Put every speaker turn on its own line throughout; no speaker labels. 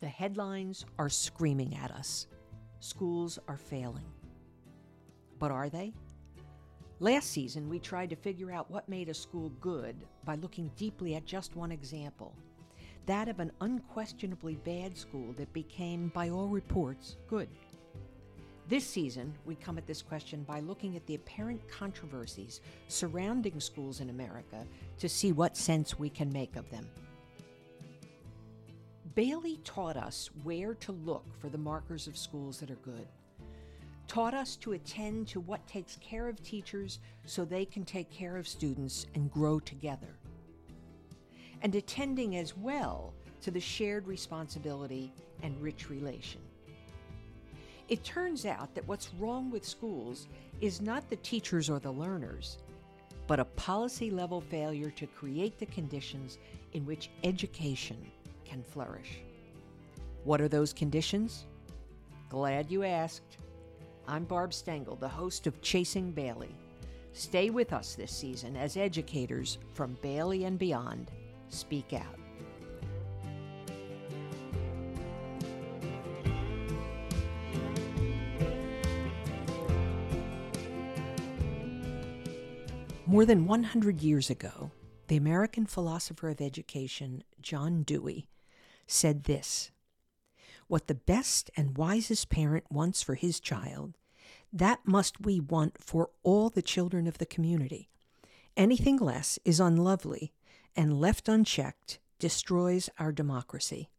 The headlines are screaming at us. Schools are failing. But are they? Last season, we tried to figure out what made a school good by looking deeply at just one example that of an unquestionably bad school that became, by all reports, good. This season, we come at this question by looking at the apparent controversies surrounding schools in America to see what sense we can make of them. Bailey taught us where to look for the markers of schools that are good, taught us to attend to what takes care of teachers so they can take care of students and grow together, and attending as well to the shared responsibility and rich relation. It turns out that what's wrong with schools is not the teachers or the learners, but a policy level failure to create the conditions in which education can flourish. What are those conditions? Glad you asked. I'm Barb Stengel, the host of Chasing Bailey. Stay with us this season as educators from Bailey and beyond speak out. More than 100 years ago, the American philosopher of education, John Dewey, said this What the best and wisest parent wants for his child, that must we want for all the children of the community. Anything less is unlovely and left unchecked destroys our democracy.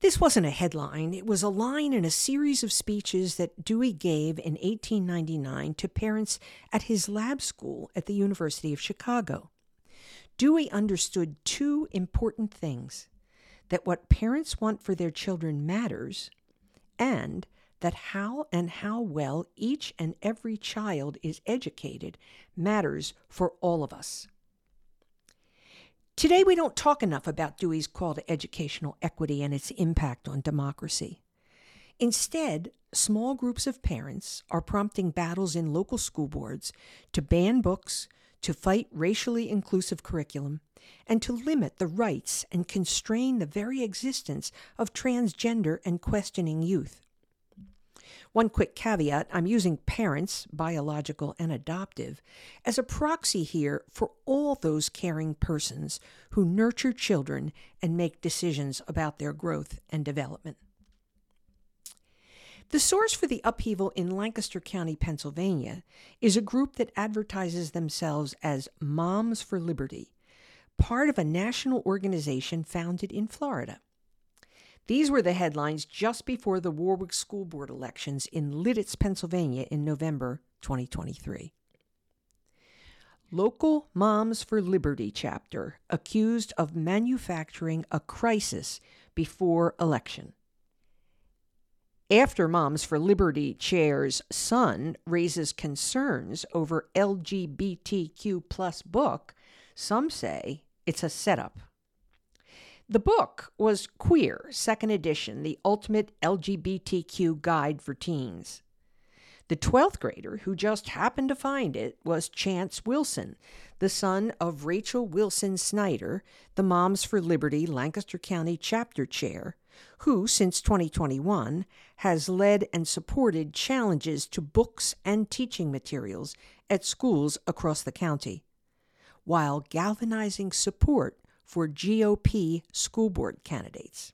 This wasn't a headline, it was a line in a series of speeches that Dewey gave in 1899 to parents at his lab school at the University of Chicago. Dewey understood two important things that what parents want for their children matters, and that how and how well each and every child is educated matters for all of us. Today, we don't talk enough about Dewey's call to educational equity and its impact on democracy. Instead, small groups of parents are prompting battles in local school boards to ban books, to fight racially inclusive curriculum, and to limit the rights and constrain the very existence of transgender and questioning youth. One quick caveat I'm using parents, biological and adoptive, as a proxy here for all those caring persons who nurture children and make decisions about their growth and development. The source for the upheaval in Lancaster County, Pennsylvania, is a group that advertises themselves as Moms for Liberty, part of a national organization founded in Florida. These were the headlines just before the Warwick School Board elections in Lititz, Pennsylvania in November 2023. Local Moms for Liberty chapter accused of manufacturing a crisis before election. After Moms for Liberty chair's son raises concerns over LGBTQ plus book, some say it's a setup. The book was Queer, second edition, the ultimate LGBTQ guide for teens. The 12th grader who just happened to find it was Chance Wilson, the son of Rachel Wilson Snyder, the Moms for Liberty Lancaster County chapter chair, who, since 2021, has led and supported challenges to books and teaching materials at schools across the county, while galvanizing support for GOP school board candidates.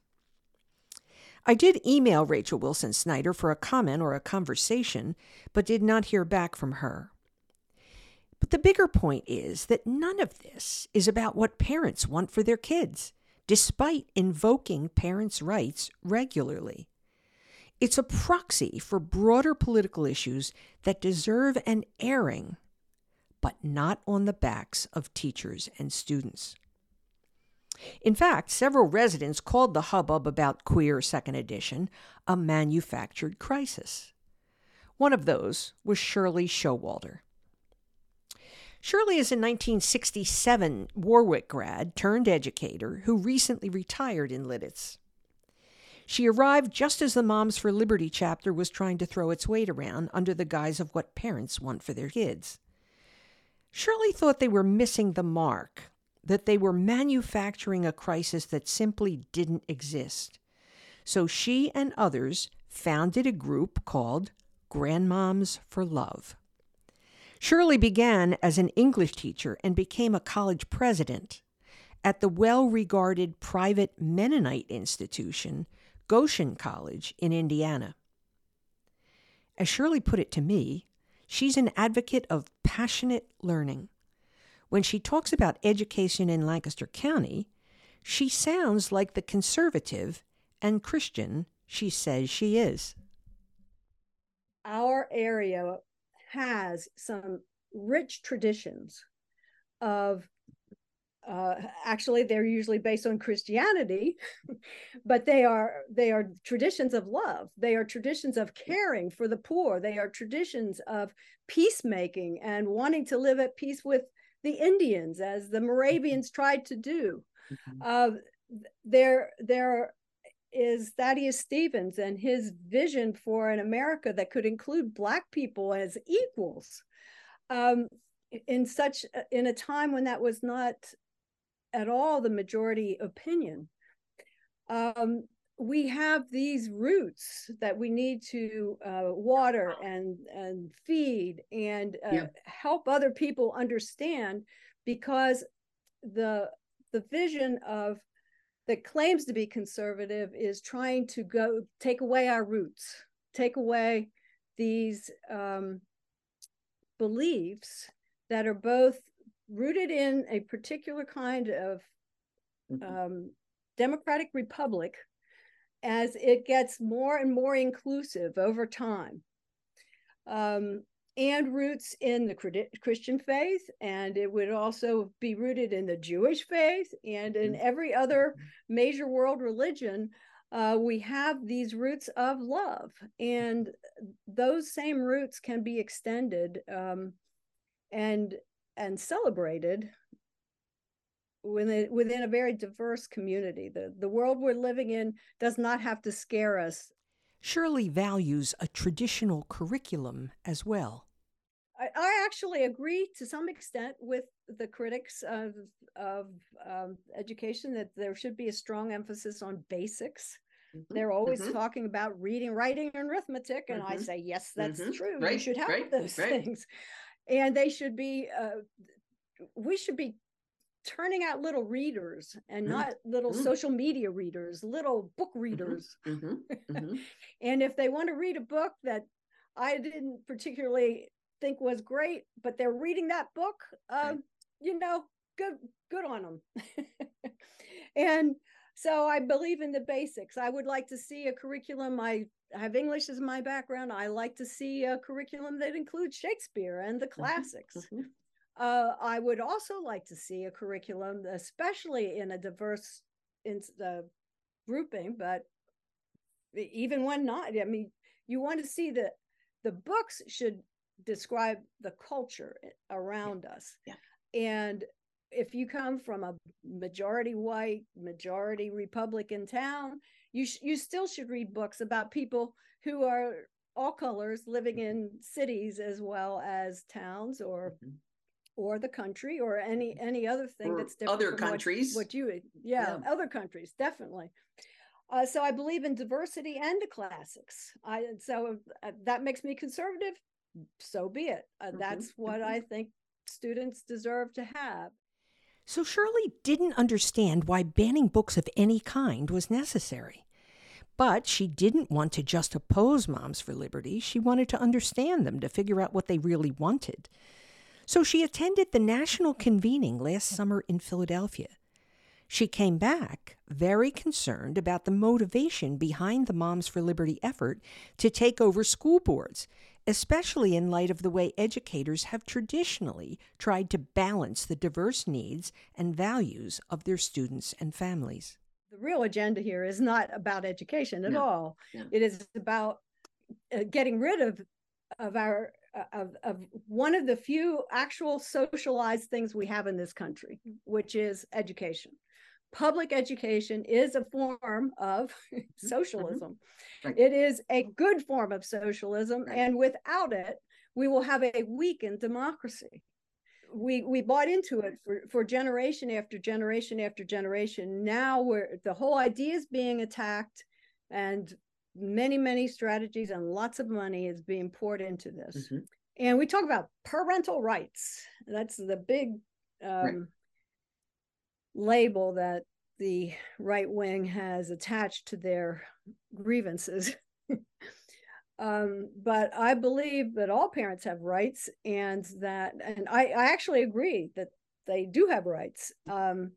I did email Rachel Wilson Snyder for a comment or a conversation, but did not hear back from her. But the bigger point is that none of this is about what parents want for their kids, despite invoking parents' rights regularly. It's a proxy for broader political issues that deserve an airing, but not on the backs of teachers and students. In fact, several residents called the hubbub about Queer Second Edition a manufactured crisis. One of those was Shirley Showalter. Shirley is a 1967 Warwick grad turned educator who recently retired in Lititz. She arrived just as the Moms for Liberty chapter was trying to throw its weight around under the guise of what parents want for their kids. Shirley thought they were missing the mark that they were manufacturing a crisis that simply didn't exist. So she and others founded a group called Grandmoms for Love. Shirley began as an English teacher and became a college president at the well regarded private Mennonite institution, Goshen College in Indiana. As Shirley put it to me, she's an advocate of passionate learning. When she talks about education in Lancaster County, she sounds like the conservative and Christian she says she is.
Our area has some rich traditions of uh, actually they're usually based on christianity but they are they are traditions of love. They are traditions of caring for the poor. They are traditions of peacemaking and wanting to live at peace with the indians as the moravians tried to do. Mm-hmm. uh, there there is thaddeus stevens and his vision for an america that could include black people as equals um, in such in a time when that was not at all the majority opinion. Um, we have these roots that we need to uh, water and and feed and uh, yeah. help other people understand because the the vision of that claims to be conservative is trying to go take away our roots take away these um, beliefs that are both rooted in a particular kind of mm-hmm. um, democratic republic as it gets more and more inclusive over time. Um, and roots in the Christian faith, and it would also be rooted in the Jewish faith and in mm-hmm. every other major world religion. Uh, we have these roots of love, and those same roots can be extended um, and and celebrated within, within a very diverse community. The, the world we're living in does not have to scare us.
Shirley values a traditional curriculum as well.
I, I actually agree to some extent with the critics of, of um, education that there should be a strong emphasis on basics. Mm-hmm. They're always mm-hmm. talking about reading, writing, and arithmetic. And mm-hmm. I say, yes, that's mm-hmm. true. Right. You should have right. those right. things and they should be uh, we should be turning out little readers and mm not little mm social media readers little book mm-hmm. readers mm-hmm. Mm-hmm. and if they want to read a book that i didn't particularly think was great but they're reading that book um, right. you know good good on them and so i believe in the basics i would like to see a curriculum i have English as my background. I like to see a curriculum that includes Shakespeare and the mm-hmm, classics. Mm-hmm. Uh, I would also like to see a curriculum, especially in a diverse in, uh, grouping, but even when not, I mean, you want to see that the books should describe the culture around
yeah.
us. Yeah. And if you come from a majority white, majority Republican town, you sh- you still should read books about people who are all colors living in cities as well as towns or mm-hmm. Or the country or any any other thing
or
that's different
other countries
what, what you yeah, yeah, other countries definitely uh, so i believe in diversity and the classics i so uh, that makes me conservative so be it uh, mm-hmm. that's what mm-hmm. i think students deserve to have
so Shirley didn't understand why banning books of any kind was necessary. But she didn't want to just oppose Moms for Liberty. She wanted to understand them to figure out what they really wanted. So she attended the national convening last summer in Philadelphia. She came back very concerned about the motivation behind the Moms for Liberty effort to take over school boards especially in light of the way educators have traditionally tried to balance the diverse needs and values of their students and families.
The real agenda here is not about education at no. all. No. It is about uh, getting rid of of our of, of one of the few actual socialized things we have in this country, which is education public education is a form of mm-hmm. socialism. Mm-hmm. Right. It is a good form of socialism. Right. And without it, we will have a weakened democracy. we we bought into it for for generation after generation after generation now where the whole idea is being attacked and many many strategies and lots of money is being poured into this mm-hmm. and we talk about parental rights that's the big um, right. label that the right wing has attached to their grievances Um, but I believe that all parents have rights, and that, and I, I actually agree that they do have rights. Um,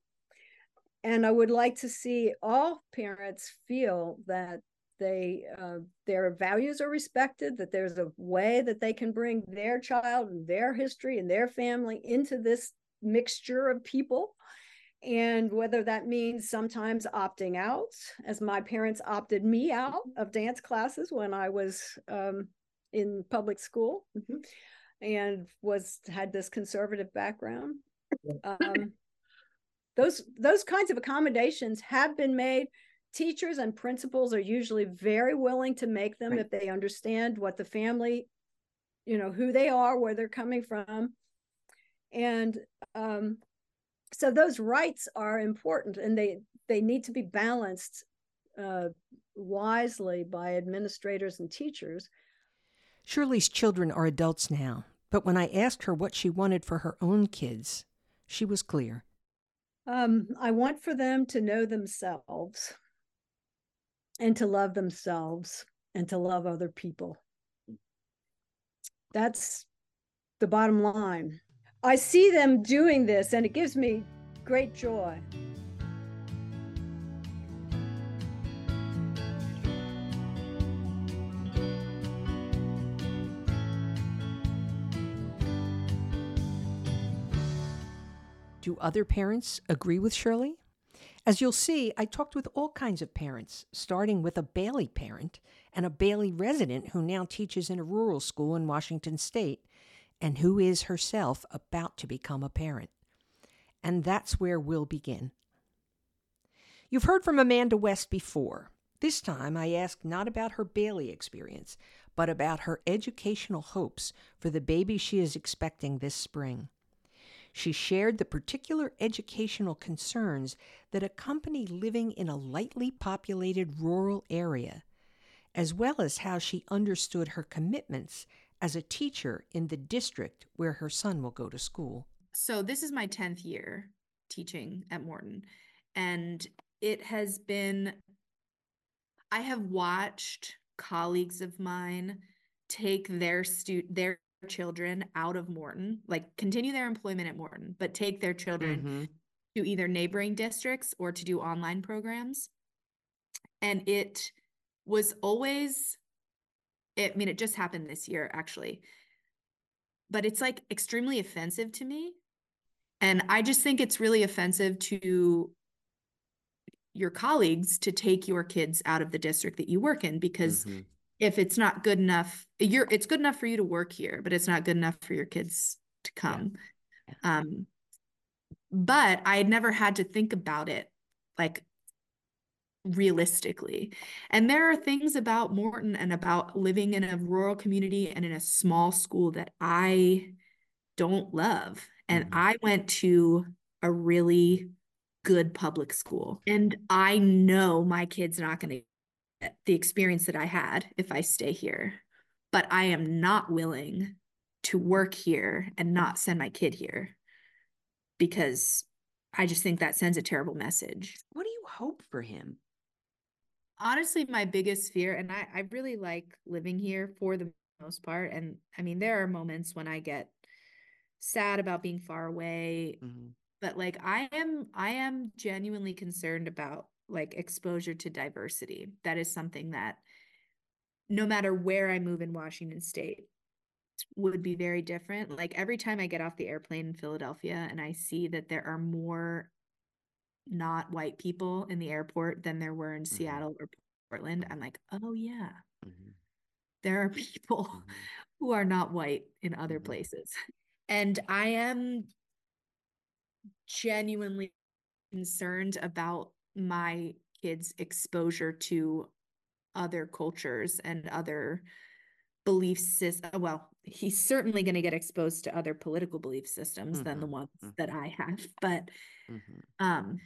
and I would like to see all parents feel that they uh, their values are respected, that there's a way that they can bring their child and their history and their family into this mixture of people and whether that means sometimes opting out, as my parents opted me out of dance classes when I was um, in public school mm-hmm. and was had this conservative background. Um, those those kinds of accommodations have been made. Teachers and principals are usually very willing to make them right. if they understand what the family, you know, who they are, where they're coming from, and um, so those rights are important and they they need to be balanced uh, wisely by administrators and teachers.
Shirley's children are adults now but when i asked her what she wanted for her own kids she was clear.
Um, i want for them to know themselves and to love themselves and to love other people that's the bottom line I see them doing this and it gives me great joy.
Do other parents agree with Shirley? As you'll see, I talked with all kinds of parents, starting with a Bailey parent and a Bailey resident who now teaches in a rural school in Washington state and who is herself about to become a parent. And that's where we'll begin. You've heard from Amanda West before. This time I asked not about her Bailey experience, but about her educational hopes for the baby she is expecting this spring. She shared the particular educational concerns that accompany living in a lightly populated rural area, as well as how she understood her commitments as a teacher in the district where her son will go to school.
So, this is my 10th year teaching at Morton, and it has been, I have watched colleagues of mine take their stu- their children out of Morton, like continue their employment at Morton, but take their children mm-hmm. to either neighboring districts or to do online programs. And it was always it, I mean, it just happened this year, actually. But it's like extremely offensive to me. And I just think it's really offensive to your colleagues to take your kids out of the district that you work in because mm-hmm. If it's not good enough, you're it's good enough for you to work here, but it's not good enough for your kids to come. Yeah. Yeah. Um, but I had never had to think about it like realistically. And there are things about Morton and about living in a rural community and in a small school that I don't love. And mm-hmm. I went to a really good public school. And I know my kid's are not going to the experience that I had if I stay here. But I am not willing to work here and not send my kid here because I just think that sends a terrible message.
What do you hope for him?
honestly my biggest fear and I, I really like living here for the most part and i mean there are moments when i get sad about being far away mm-hmm. but like i am i am genuinely concerned about like exposure to diversity that is something that no matter where i move in washington state would be very different like every time i get off the airplane in philadelphia and i see that there are more not white people in the airport than there were in mm-hmm. Seattle or Portland, I'm like, oh yeah, mm-hmm. there are people mm-hmm. who are not white in other mm-hmm. places. And I am genuinely concerned about my kids' exposure to other cultures and other belief systems, well, he's certainly going to get exposed to other political belief systems than the
Mhm,
ones
mhm.
that I have. But
Mhm.
um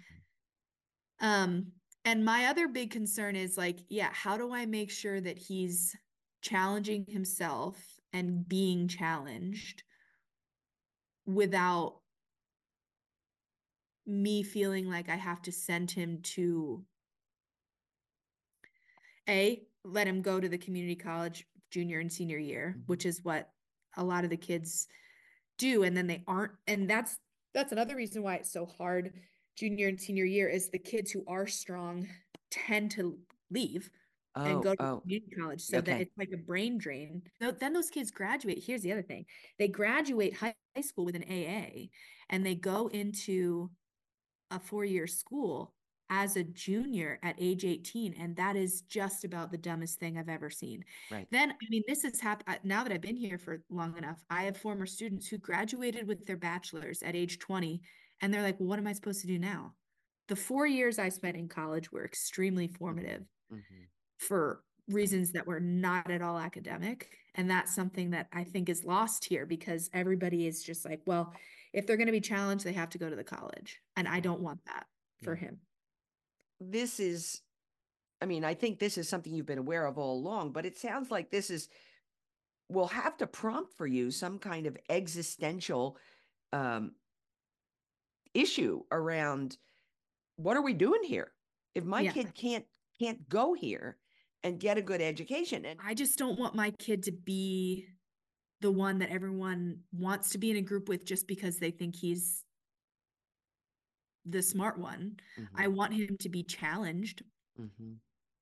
um and my other big concern is like, yeah, how do I make sure that he's challenging himself and being challenged without me feeling like I have to send him to A, let him go to the community college junior and senior year,
Mhm.
which is what a lot of the kids do and then they aren't and that's that's another reason why it's so hard junior and senior year is the kids who are strong tend to leave and
Oh,
go to
oh,
community college so that it's like a brain drain. Tho- Then those kids graduate. Here's the other thing. They graduate high school with an AA and they go into a four-year school as a junior at age 18 and that is just about the dumbest thing I've ever seen.
right.
Then, I mean, this has happened now that I've been here for long enough. I have former students who graduated with their bachelor's at age 20, and they're like, well, what am I supposed to do now? The four years I spent in college were extremely formative
Mhm.
for reasons that were not at all academic. And that's something that I think is lost here because everybody is just like, well, if they're going to be challenged, they have to go to the college. And I don't want that for
Yeah.
him.
This is, I mean, I think this is something you've been aware of all along, but it sounds like this is, will have to prompt for you some kind of existential um, issue around what are we doing here? If my
Yeah.
kid can't can't go here and get a good education, and
I just don't want my kid to be the one that everyone wants to be in a group with just because they think he's the smart one. I
Mhm,
want him to be challenged
mhm,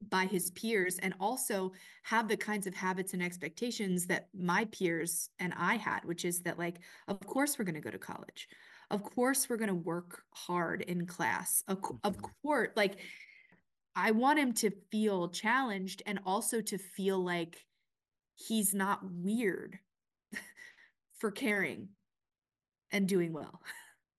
by his peers and also have the kinds of habits and expectations that my peers and I had, which is that, like, of course we're going to go to college. Of course we're going to work hard in class. Of, co- of course, like, I want him to feel challenged and also to feel like he's not weird for caring and doing well.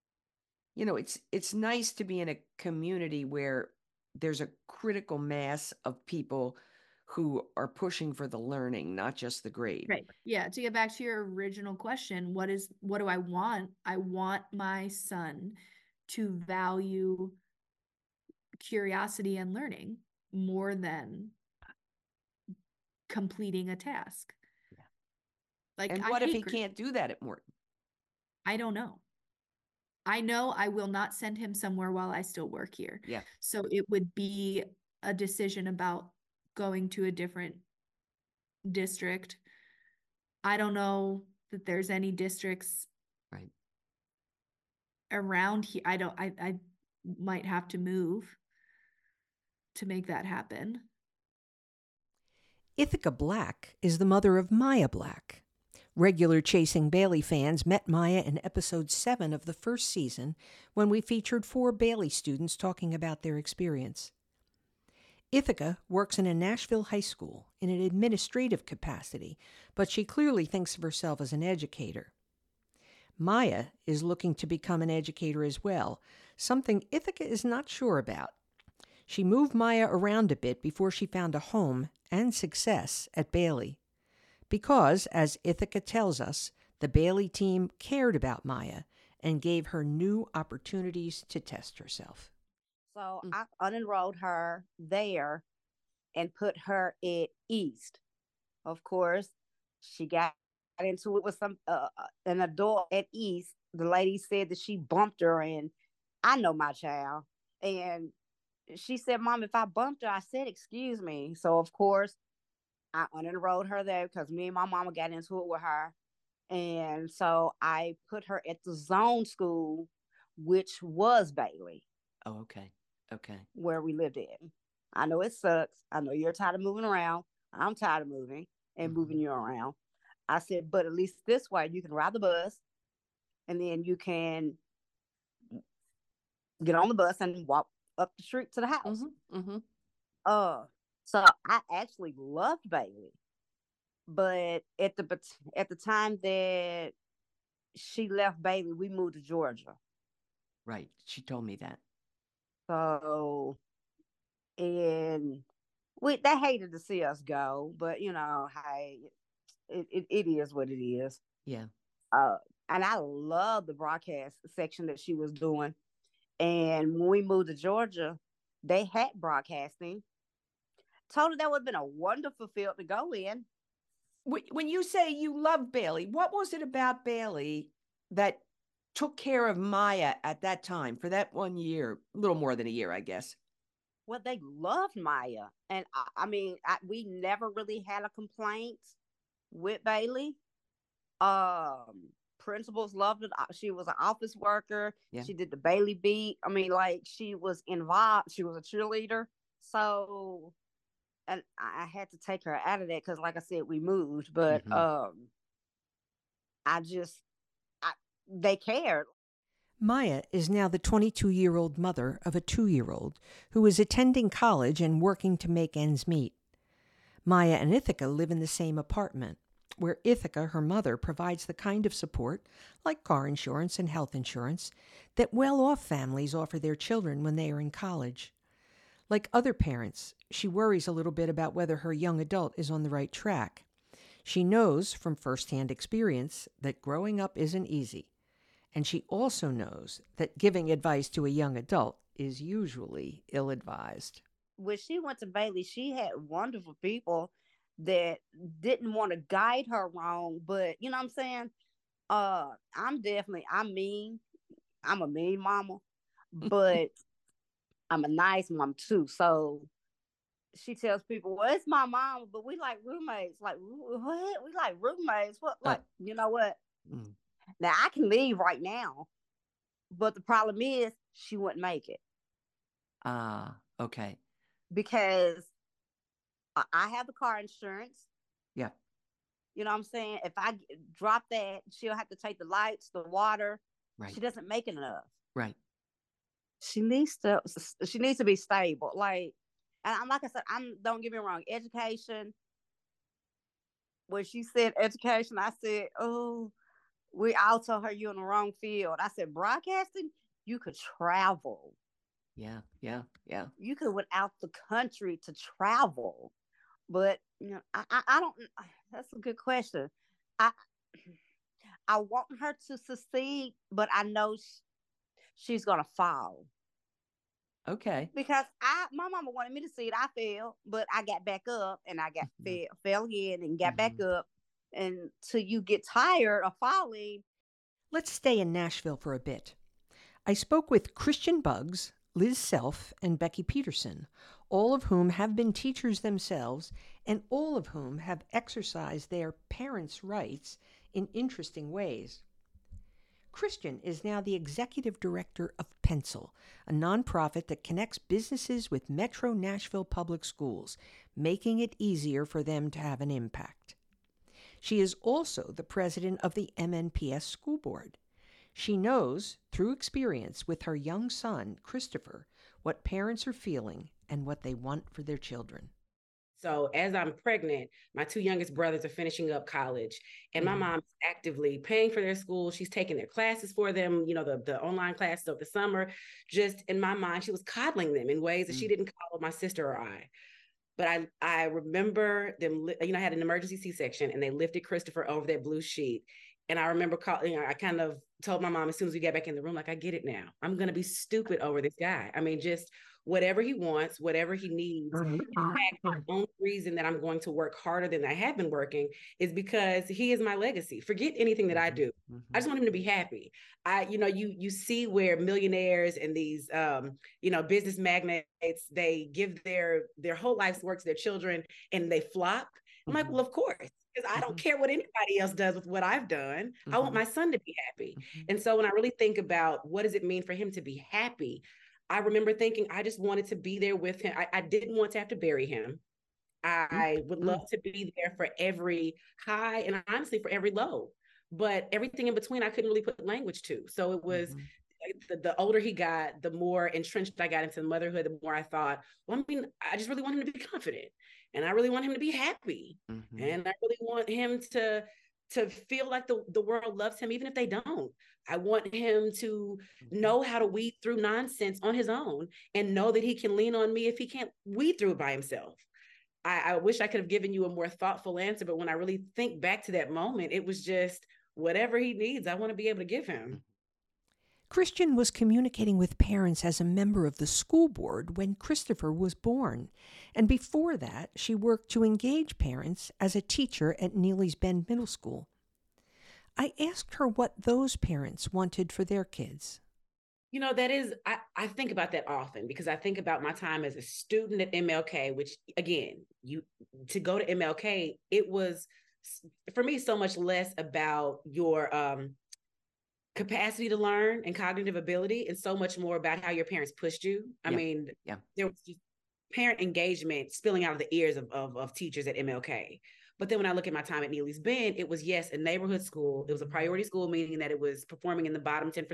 you know, it's it's nice to be in a community where there's a critical mass of people who are pushing for the learning, not just the grade.
Right. Yeah. To get back to your original question, what is what do I want? I want my son to value curiosity and learning more than completing a task. Like
And what if he can't do that at Morton?
I don't know. I know I will not send him somewhere while I still work here.
Yeah.
So it would be a decision about going to a different district. I don't know that there's any districts
Right.
around here. I don't, I, I might have to move to make that happen.
Ithaca Black is the mother of Maia Black. Regular Chasing Bailey fans met Maia in episode 7 of the first season when we featured four Bailey students talking about their experience. Ithaca works in a Nashville high school in an administrative capacity, but she clearly thinks of herself as an educator. Maia is looking to become an educator as well, something Ithaca is not sure about. She moved Maia around a bit before she found a home and success at Bailey. Because, as Ithaca tells us, the Bailey team cared about Maia and gave her new opportunities to test herself.
So
Mm.
I unenrolled her there and put her at East. Of course, she got into it with some uh, uh, an adult at East. The lady said that she bumped her, and I know my child. And she said, "Mom, if I bumped her, I said, excuse me." So of course, I unenrolled her there because me and my mama got into it with her. And so I put her at the zone school, which was Bailey
Oh, okay. Okay.
where we lived at. I know it sucks. I know you're tired of moving around. I'm tired of moving and
Mhm.
moving you around. I said, but at least this way you can ride the bus and then you can get on the bus and walk up the street to the house.
Mm-hmm, mm-hmm.
Uh, so I actually loved Bailey, but at the at the time that she left Bailey, we moved to Georgia.
Right. She told me that.
So, and we they hated to see us go, but you know, hey, it, it, it is what it is.
Yeah.
Uh, and I love the broadcast section that she was doing. And when we moved to Georgia, they had broadcasting. Told her that would have been a wonderful field to go in.
When you say you love Bailey, what was it about Bailey that took care of Maia at that time for that one year, a little more than a year, I guess?
Well, they loved Maia. And I, I mean, I, we never really had a complaint with Bailey. Um, principals loved it. Uh, she was an office worker. Yeah. She did the Bailey beat. I mean, like she was involved. She was a cheerleader. So, and I had to take her out of that because, like I said, we moved. But mm-hmm. um, I just, I, they cared.
Maia is now the 22 year old mother of a two year old who is attending college and working to make ends meet. Maia and Ithaca live in the same apartment where Ithaca, her mother, provides the kind of support, like car insurance and health insurance, that well off families offer their children when they are in college. Like other parents, she worries a little bit about whether her young adult is on the right track. She knows from firsthand experience that growing up isn't easy. And she also knows that giving advice to a young adult is usually ill advised.
When she went to Bailey, she had wonderful people that didn't want to guide her wrong, but you know what I'm saying? Uh I'm definitely I'm mean. I'm a mean mama, but I'm a nice mom too. So she tells people, "Well, it's my mom, but we like roommates. Like what? We like roommates. What? Like you know what? Mm. Now I can leave right now, but the problem is she wouldn't make it.
Ah, uh, okay.
Because I have the car insurance.
Yeah.
You know what I'm saying? If I drop that, she'll have to take the lights, the water. Right. She doesn't make enough.
Right.
She needs to. She needs to be stable. Like, and I'm like I said, I'm. Don't get me wrong. Education. When she said education, I said, "Oh, we." all told her you're in the wrong field. I said broadcasting. You could travel.
Yeah, yeah, yeah.
You could went out the country to travel. But you know, I, I, I don't. That's a good question. I I want her to succeed, but I know she, she's gonna fall.
Okay.
Because I, my mama wanted me to see it. I fell, but I got back up and I got mm-hmm. fell, fell again and got mm-hmm. back up. Until you get tired of falling.
Let's stay in Nashville for a bit. I spoke with Christiane Buggs, Liz Self, and Becky Peterson, all of whom have been teachers themselves and all of whom have exercised their parents' rights in interesting ways. Christiane is now the executive director of Pencil, a nonprofit that connects businesses with Metro Nashville Public Schools, making it easier for them to have an impact. She is also the president of the MNPS School Board. She knows, through experience with her young son, Christopher, what parents are feeling and what they want for their children.
So as I'm pregnant, my two youngest brothers are finishing up college, and mm-hmm. my mom's actively paying for their school. She's taking their classes for them, you know, the, the online classes of the summer. Just in my mind, she was coddling them in ways that mm-hmm. she mm. didn't coddle my sister or I. But I I remember them, you know, I had an emergency C-section, and they lifted Christopher over that blue sheet. And I remember calling, you know, I kind of told my mom as soon as we got back in the room, like, I get it now. I'm gonna be stupid over this guy. I mean, just whatever he wants, whatever he needs. In fact, the only reason that I'm going to work harder than I have been working is because he is my legacy. Forget anything that I mm-hmm. do. Mm-hmm. I just want him to be happy. I, you know, you you see where millionaires and these um, you know, business magnates, they give their their whole life's work to their children and they flop. I'm mm-hmm. like, well, of course because I don't mm-hmm. care what anybody else does with what I've done. Mm-hmm. I want mm-hmm. my son to be happy. Mm-hmm. And so when I really think about what does it mean for him to be happy, I remember thinking I just wanted to be there with him. I, I didn't want to have to bury him. I would love to be there for every high and honestly for every low. But everything in between, I couldn't really put language to. So it was mm-hmm. the, the, older he got, the more entrenched I got into motherhood, the more I thought, well, I mean, I just really want him to be confident and I really want him to be happy. Mm-hmm. And I really want him to to feel like the, the world loves him, even if they don't. I want him to mm-hmm. know how to weed through nonsense on his own and know that he can lean on me if he can't weed through it by himself. I, I wish I could have given you a more thoughtful answer, but when I really think back to that moment, it was just whatever he needs, I want to be able to give him.
Christiane was communicating with parents as a member of the school board when Christopher was born. And before that, she worked to engage parents as a teacher at Neely's Bend Middle School. I asked her what those parents wanted for their kids.
You know, that is, I, I think about that often because I think about my time as a student at MLK, which again, you to go to MLK, it was for me so much less about your um capacity to learn and cognitive ability and so much more about how your parents pushed you. I
Yeah.
mean,
Yeah.
there was just parent engagement spilling out of the ears of, of, of teachers at MLK. But then when I look at my time at Neely's Bend, it was yes, a neighborhood school. It was a priority school, meaning that it was performing in the bottom 10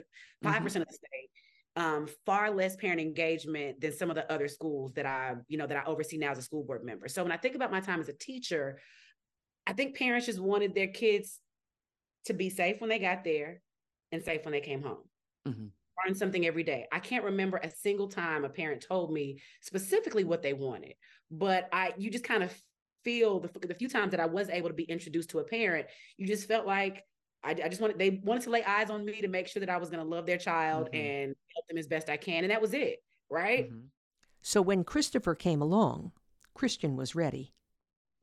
5 percent of the state. Um, far less parent engagement than some of the other schools that I, you know, that I oversee now as a school board member. So when I think about my time as a teacher, I think parents just wanted their kids to be safe when they got there and safe when they came home.
Mhm.
Learn something every day. I can't remember a single time a parent told me specifically what they wanted, but I you just kind of feel the, the few times that I was able to be introduced to a parent, you just felt like I, I just wanted they wanted to lay eyes on me to make sure that I was going to love their child
Mhm.
and help them as best I can, and that was it, right?
Mhm. So when Christopher came along, Christiane was ready.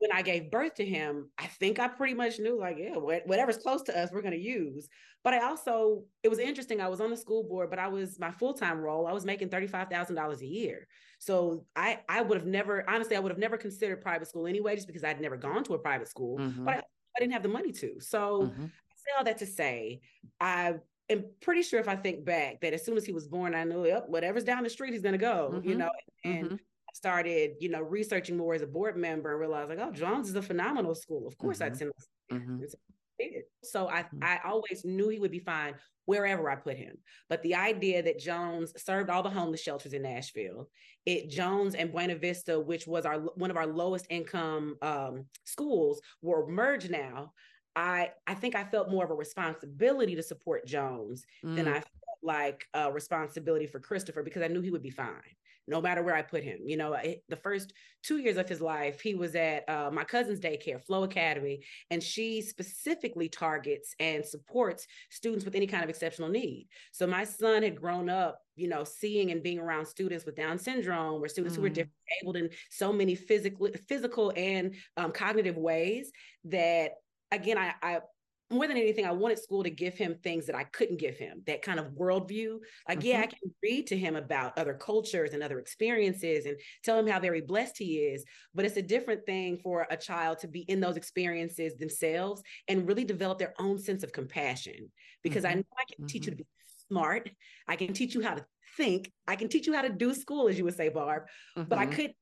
When I gave birth to him, I think I pretty much knew like, yeah, wha- whatever's close to us, we're going to use. But I also, it was interesting. I was on the school board, but I was my full time role. I was making thirty five thousand dollars a year. So I, I would have never, honestly, I would have never considered private school anyway, just because I'd never gone to a private school.
Mhm.
But I, I didn't have the money to. So
Mhm.
I say all that to say, I am pretty sure if I think back that as soon as he was born, I knew, yep, whatever's down the street, he's going to go. You
Mhm.
know, and
Mhm.
I started, you know, researching more as a board member and realized like, oh, Jones is a phenomenal school. Of course I'd
Mhm.
send him.
Mhm.
So I. So I. I always knew he would be fine wherever I put him. But the idea that Jones served all the homeless shelters in Nashville, it Jones and Buena Vista, which was our one of our lowest income um, schools, were merged now. I I think I felt more of a responsibility to support Jones than
Mm.
I felt like a responsibility for Christopher because I knew he would be fine no matter where I put him. You know, the first two years of his life, he was at uh, my cousin's daycare, Flow Academy, and she specifically targets and supports students with any kind of exceptional need. So my son had grown up, you know, seeing and being around students with Down syndrome, or students who were
Mm.
disabled in so many physical, physical and um, cognitive ways that, again, I, I more than anything, I wanted school to give him things that I couldn't give him, that kind of worldview. Like, yeah, I can read to him about other cultures and other experiences and tell him how very blessed he is. But it's a different thing for a child to be in those experiences themselves and really develop their own sense of compassion. Because I
Mhm.
know I can teach you to be smart. I can teach you how to think. I can teach you how to do school, as you would say, Barb. But I
Mhm.
could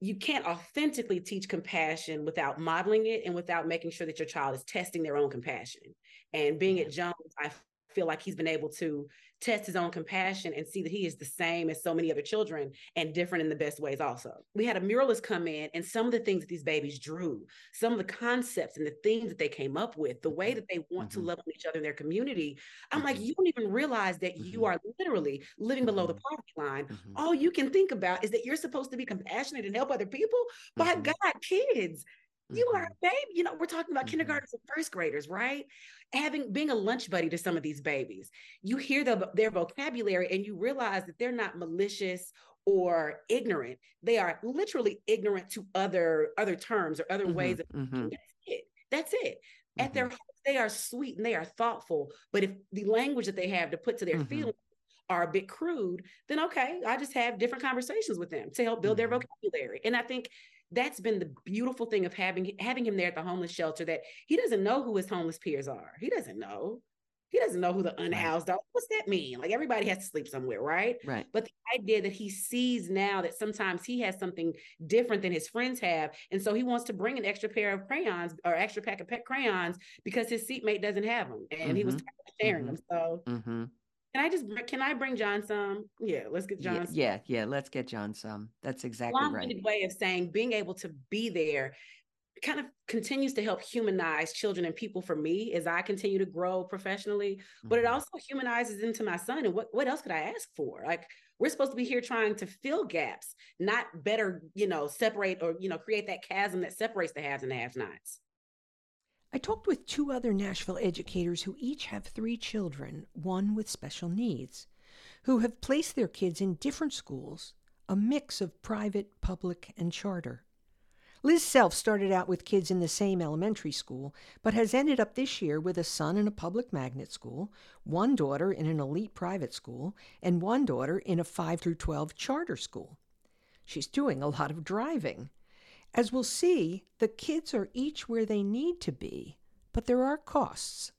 you can't authentically teach compassion without modeling it and without making sure that your child is testing their own compassion. And being at Jones, I feel like he's been able to test his own compassion and see that he is the same as so many other children and different in the best ways also. We had a muralist come in and some of the things that these babies drew, some of the concepts and the things that they came up with, the way that they want to
Mhm.
love on each other in their community. I'm like,
Mhm.
you don't even realize that you
Mhm.
are literally living below the
Mhm.
poverty line
Mhm.
all you can think about is that you're supposed to be compassionate and help other people. By
Mhm.
God, kids, you are a baby. You know, we're talking about
Mhm.
kindergartners and first graders, right? Having being a lunch buddy to some of these babies, you hear the, their vocabulary and you realize that they're not malicious or ignorant. They are literally ignorant to other other terms or other ways
Mhm.
of
Mhm.
that's it. That's it. At their
Mhm.
they are sweet and they are thoughtful. But if the language that they have to put to their
Mhm.
feelings are a bit crude, then okay, I just have different conversations with them to help build their vocabulary. And I think that's been the beautiful thing of having having him there at the homeless shelter that he doesn't know who his homeless peers are. He doesn't know. He doesn't know who the unhoused are. What's that mean? Like everybody has to sleep somewhere, right?
Right.
But the idea that he sees now that sometimes he has something different than his friends have. And so he wants to bring an extra pair of crayons or extra pack of pet crayons because his seatmate doesn't have them. And he was
Mhm.
of sharing
Mhm.
them. So
Mm-hmm.
Can I just can I bring John some? Yeah, let's get John
Yeah,
some.
yeah, yeah. Let's get John some. That's exactly right.
long-winded way of saying being able to be there kind of continues to help humanize children and people for me as I continue to grow professionally, but it
Mhm.
also humanizes into my son. And what, what else could I ask for? Like, We're supposed to be here trying to fill gaps, not better, you know, separate or, you know, create that chasm that separates the haves and the have nots.
I talked with two other Nashville educators who each have three children, one with special needs, who have placed their kids in different schools, a mix of private, public, and charter. Liz Self started out with kids in the same elementary school, but has ended up this year with a son in a public magnet school, one daughter in an elite private school, and one daughter in a 5 through 12 charter school. She's doing a lot of driving. As we'll see, the kids are each where they need to be, but there are costs.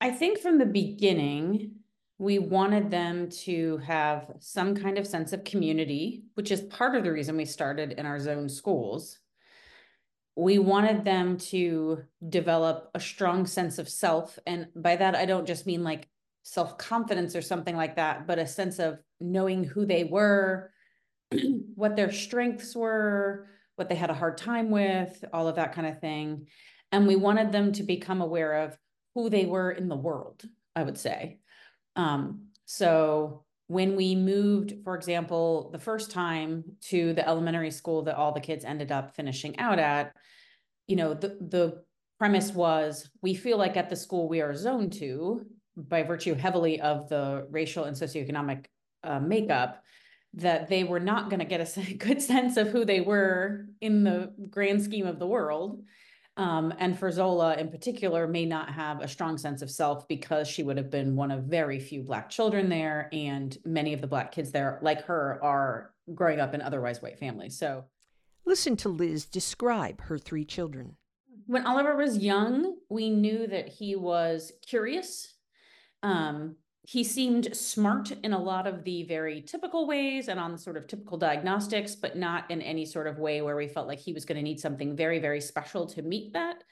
I think from the beginning, we wanted them to have some kind of sense of community, which is part of the reason we started in our zone schools we wanted them to develop a strong sense of self. And by that, I don't just mean like self confidence or something like that, but a sense of knowing who they were, what their strengths were, what they had a hard time with, all of that kind of thing. And we wanted them to become aware of who they were in the world, I would say. Um, so when we moved, for example, the first time to the elementary school that all the kids ended up finishing out at, you know, the, the premise was we feel like at the school we are zoned to by virtue heavily of the racial and socioeconomic uh, makeup that they were not going to get a good sense of who they were in the grand scheme of the world. Um, and for Zola in particular, may not have a strong sense of self because she would have been one of very few Black children there. And many of the Black kids there, like her, are growing up in otherwise white families. So
Listen to Liz describe her three children.
When Oliver was young, we knew that he was curious. Um, he seemed smart in a lot of the very typical ways and on the sort of typical diagnostics, but not in any sort of way where we felt like he was going to need something very, very special to meet that.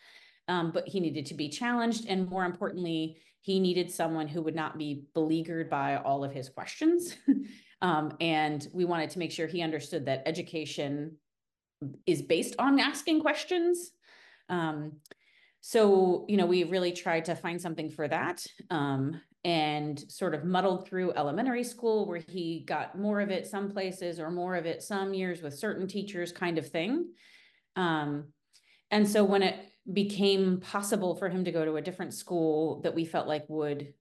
Um, but he needed to be challenged. And more importantly, he needed someone who would not be beleaguered by all of his questions. um, and we wanted to make sure he understood that education is based on asking questions. Um, so, you know, we really tried to find something for that um, and sort of muddled through elementary school where he got more of it some places or more of it some years with certain teachers kind of thing. Um, and so when it became possible for him to go to a different school that we felt like would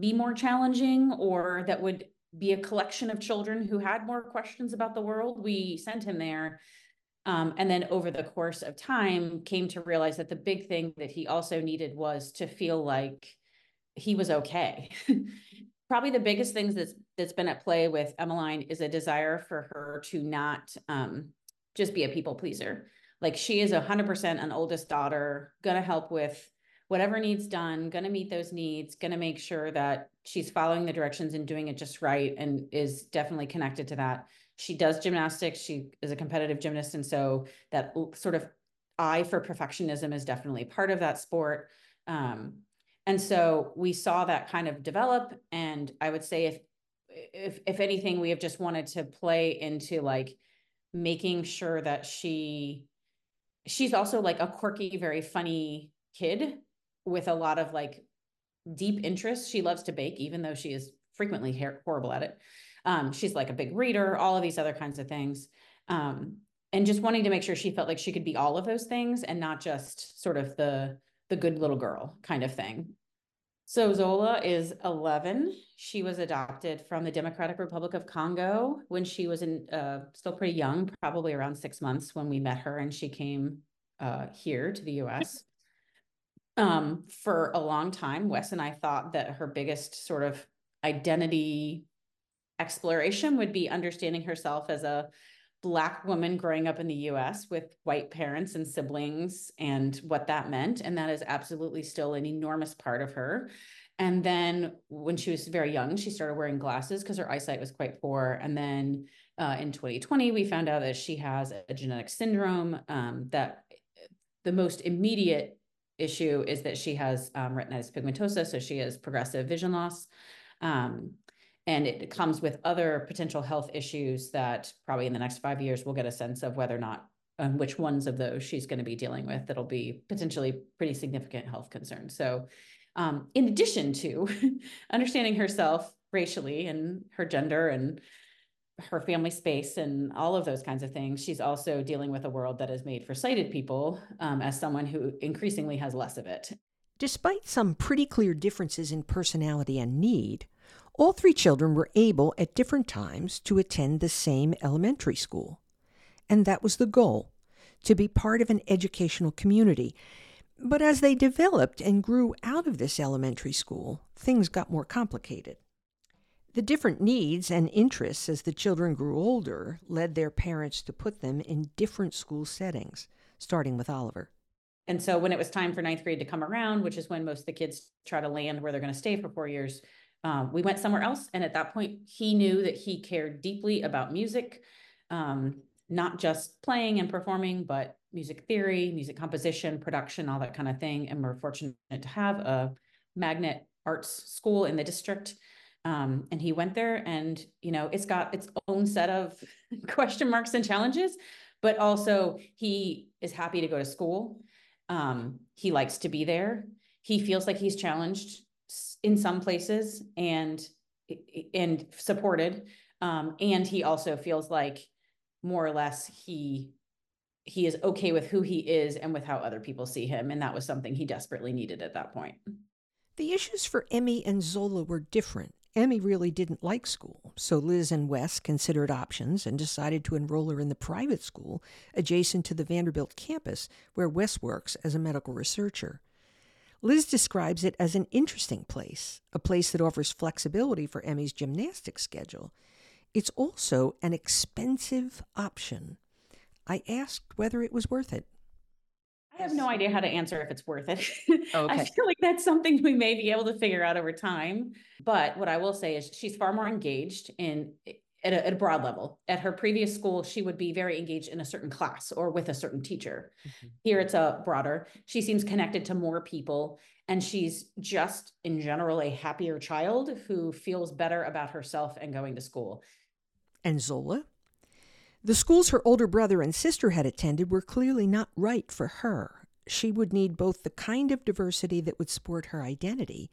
be more challenging or that would be a collection of children who had more questions about the world. We sent him there. Um, and then over the course of time, came to realize that the big thing that he also needed was to feel like he was okay. Probably the biggest things that's that's been at play with Emmeline is a desire for her to not um, just be a people pleaser. Like she is a hundred percent an oldest daughter, gonna help with whatever needs done, to meet those needs, to make sure that she's following the directions and doing it just right and is definitely connected to that. She does gymnastics. She is a competitive gymnast. And so that sort of eye for perfectionism is definitely part of that sport. Um, and so we saw that kind of develop. And I would say if, if, if anything, we have just wanted to play into like making sure that she, she's also like a quirky, very funny kid with a lot of like deep interests. She loves to bake, even though she is frequently horrible at it. Um, she's like a big reader, all of these other kinds of things. Um, and just wanting to make sure she felt like she could be all of those things and not just sort of the the good little girl kind of thing. So Zola is 11. She was adopted from the Democratic Republic of Congo when she was in uh, still pretty young, probably around six months when we met her and she came uh, here to the US um, for a long time, Wes and I thought that her biggest sort of identity exploration would be understanding herself as a Black woman growing up in the US with white parents and siblings and what that meant. And that is absolutely still an enormous part of her. And then when she was very young, she started wearing glasses because her eyesight was quite poor. And then uh, in 2020, we found out that she has a genetic syndrome um, that the most immediate issue is that she has um, retinitis pigmentosa, so she has progressive vision loss. Um, and it comes with other potential health issues that probably in the next five years we'll get a sense of whether or not um, which ones of those she's going to be dealing with that'll be potentially pretty significant health concerns. So um, in addition to understanding herself racially and her gender and her family space and all of those kinds of things. She's also dealing with a world that is made for sighted people um, as someone who increasingly has less of it.
Despite some pretty clear differences in personality and need, all three children were able at different times to attend the same elementary school. And that was the goal to be part of an educational community. But as they developed and grew out of this elementary school, things got more complicated. The different needs and interests as the children grew older led their parents to put them in different school settings, starting with Oliver.
And so when it was time for ninth grade to come around, which is when most of the kids try to land where they're going to stay for four years, um, we went somewhere else. And at that point, he knew that he cared deeply about music, um, not just playing and performing, but music theory, music composition, production, all that kind of thing. And we're fortunate to have a magnet arts school in the district um, and he went there and, you know, it's got its own set of question marks and challenges, but also he is happy to go to school. Um, he likes to be there. He feels like he's challenged in some places and and supported. Um, and he also feels like more or less he he is okay with who he is and with how other people see him. And that was something he desperately needed at that point.
The issues for Emmy and Zola were different. Emmy really didn't like school, so Liz and Wes considered options and decided to enroll her in the private school adjacent to the Vanderbilt campus, where Wes works as a medical researcher. Liz describes it as an interesting place, a place that offers flexibility for Emmy's gymnastics schedule. It's also an expensive option. I asked whether it was worth it.
I have no idea how to answer if it's worth it.
Oh,
I feel like that's something we may be able to figure out over time. But what I will say is she's far more engaged in at a, at a broad level. At her previous school, she would be very engaged in a certain class or with a certain teacher.
Mhm.
Here it's a broader. She seems connected to more people and she's just in general a happier child who feels better about herself and going to school.
And Zola? The schools her older brother and sister had attended were clearly not right for her. She would need both the kind of diversity that would support her identity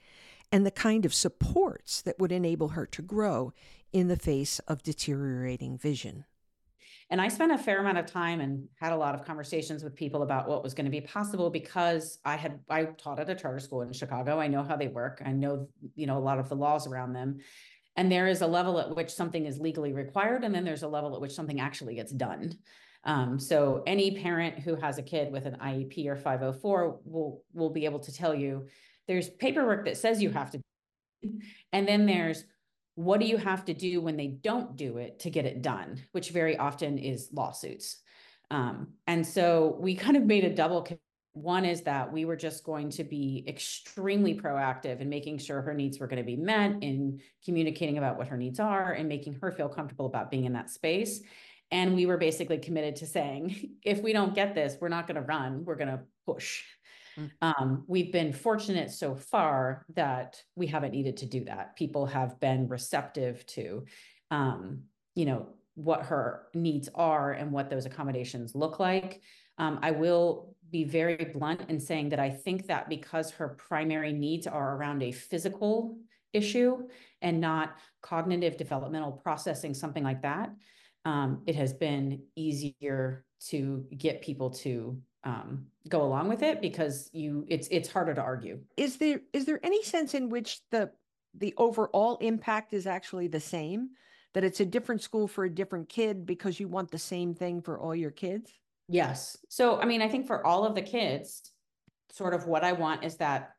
and the kind of supports that would enable her to grow in the face of deteriorating vision.
And I spent a fair amount of time and had a lot of conversations with people about what was going to be possible because I had I taught at a charter school in Chicago. I know how they work. I know, you know, a lot of the laws around them. And there is a level at which something is legally required, and then there's a level at which something actually gets done. Um, so any parent who has a kid with an IEP or 504 will will be able to tell you there's paperwork that says you have to, and then there's what do you have to do when they don't do it to get it done, which very often is lawsuits. Um, and so we kind of made a double. One is that we were just going to be extremely proactive in making sure her needs were going to be met, in communicating about what her needs are, and making her feel comfortable about being in that space. And we were basically committed to saying, if we don't get this, we're not going to run, we're going to push.
Mm.
Um, we've been fortunate so far that we haven't needed to do that. People have been receptive to, um, you know, what her needs are and what those accommodations look like. Um, I will be very blunt in saying that I think that because her primary needs are around a physical issue and not cognitive developmental processing, something like that, um, it has been easier to get people to um, go along with it because you it's it's harder to argue.
Is there is there any sense in which the the overall impact is actually the same? That it's a different school for a different kid because you want the same thing for all your kids?
Yes. So I mean, I think for all of the kids, sort of what I want is that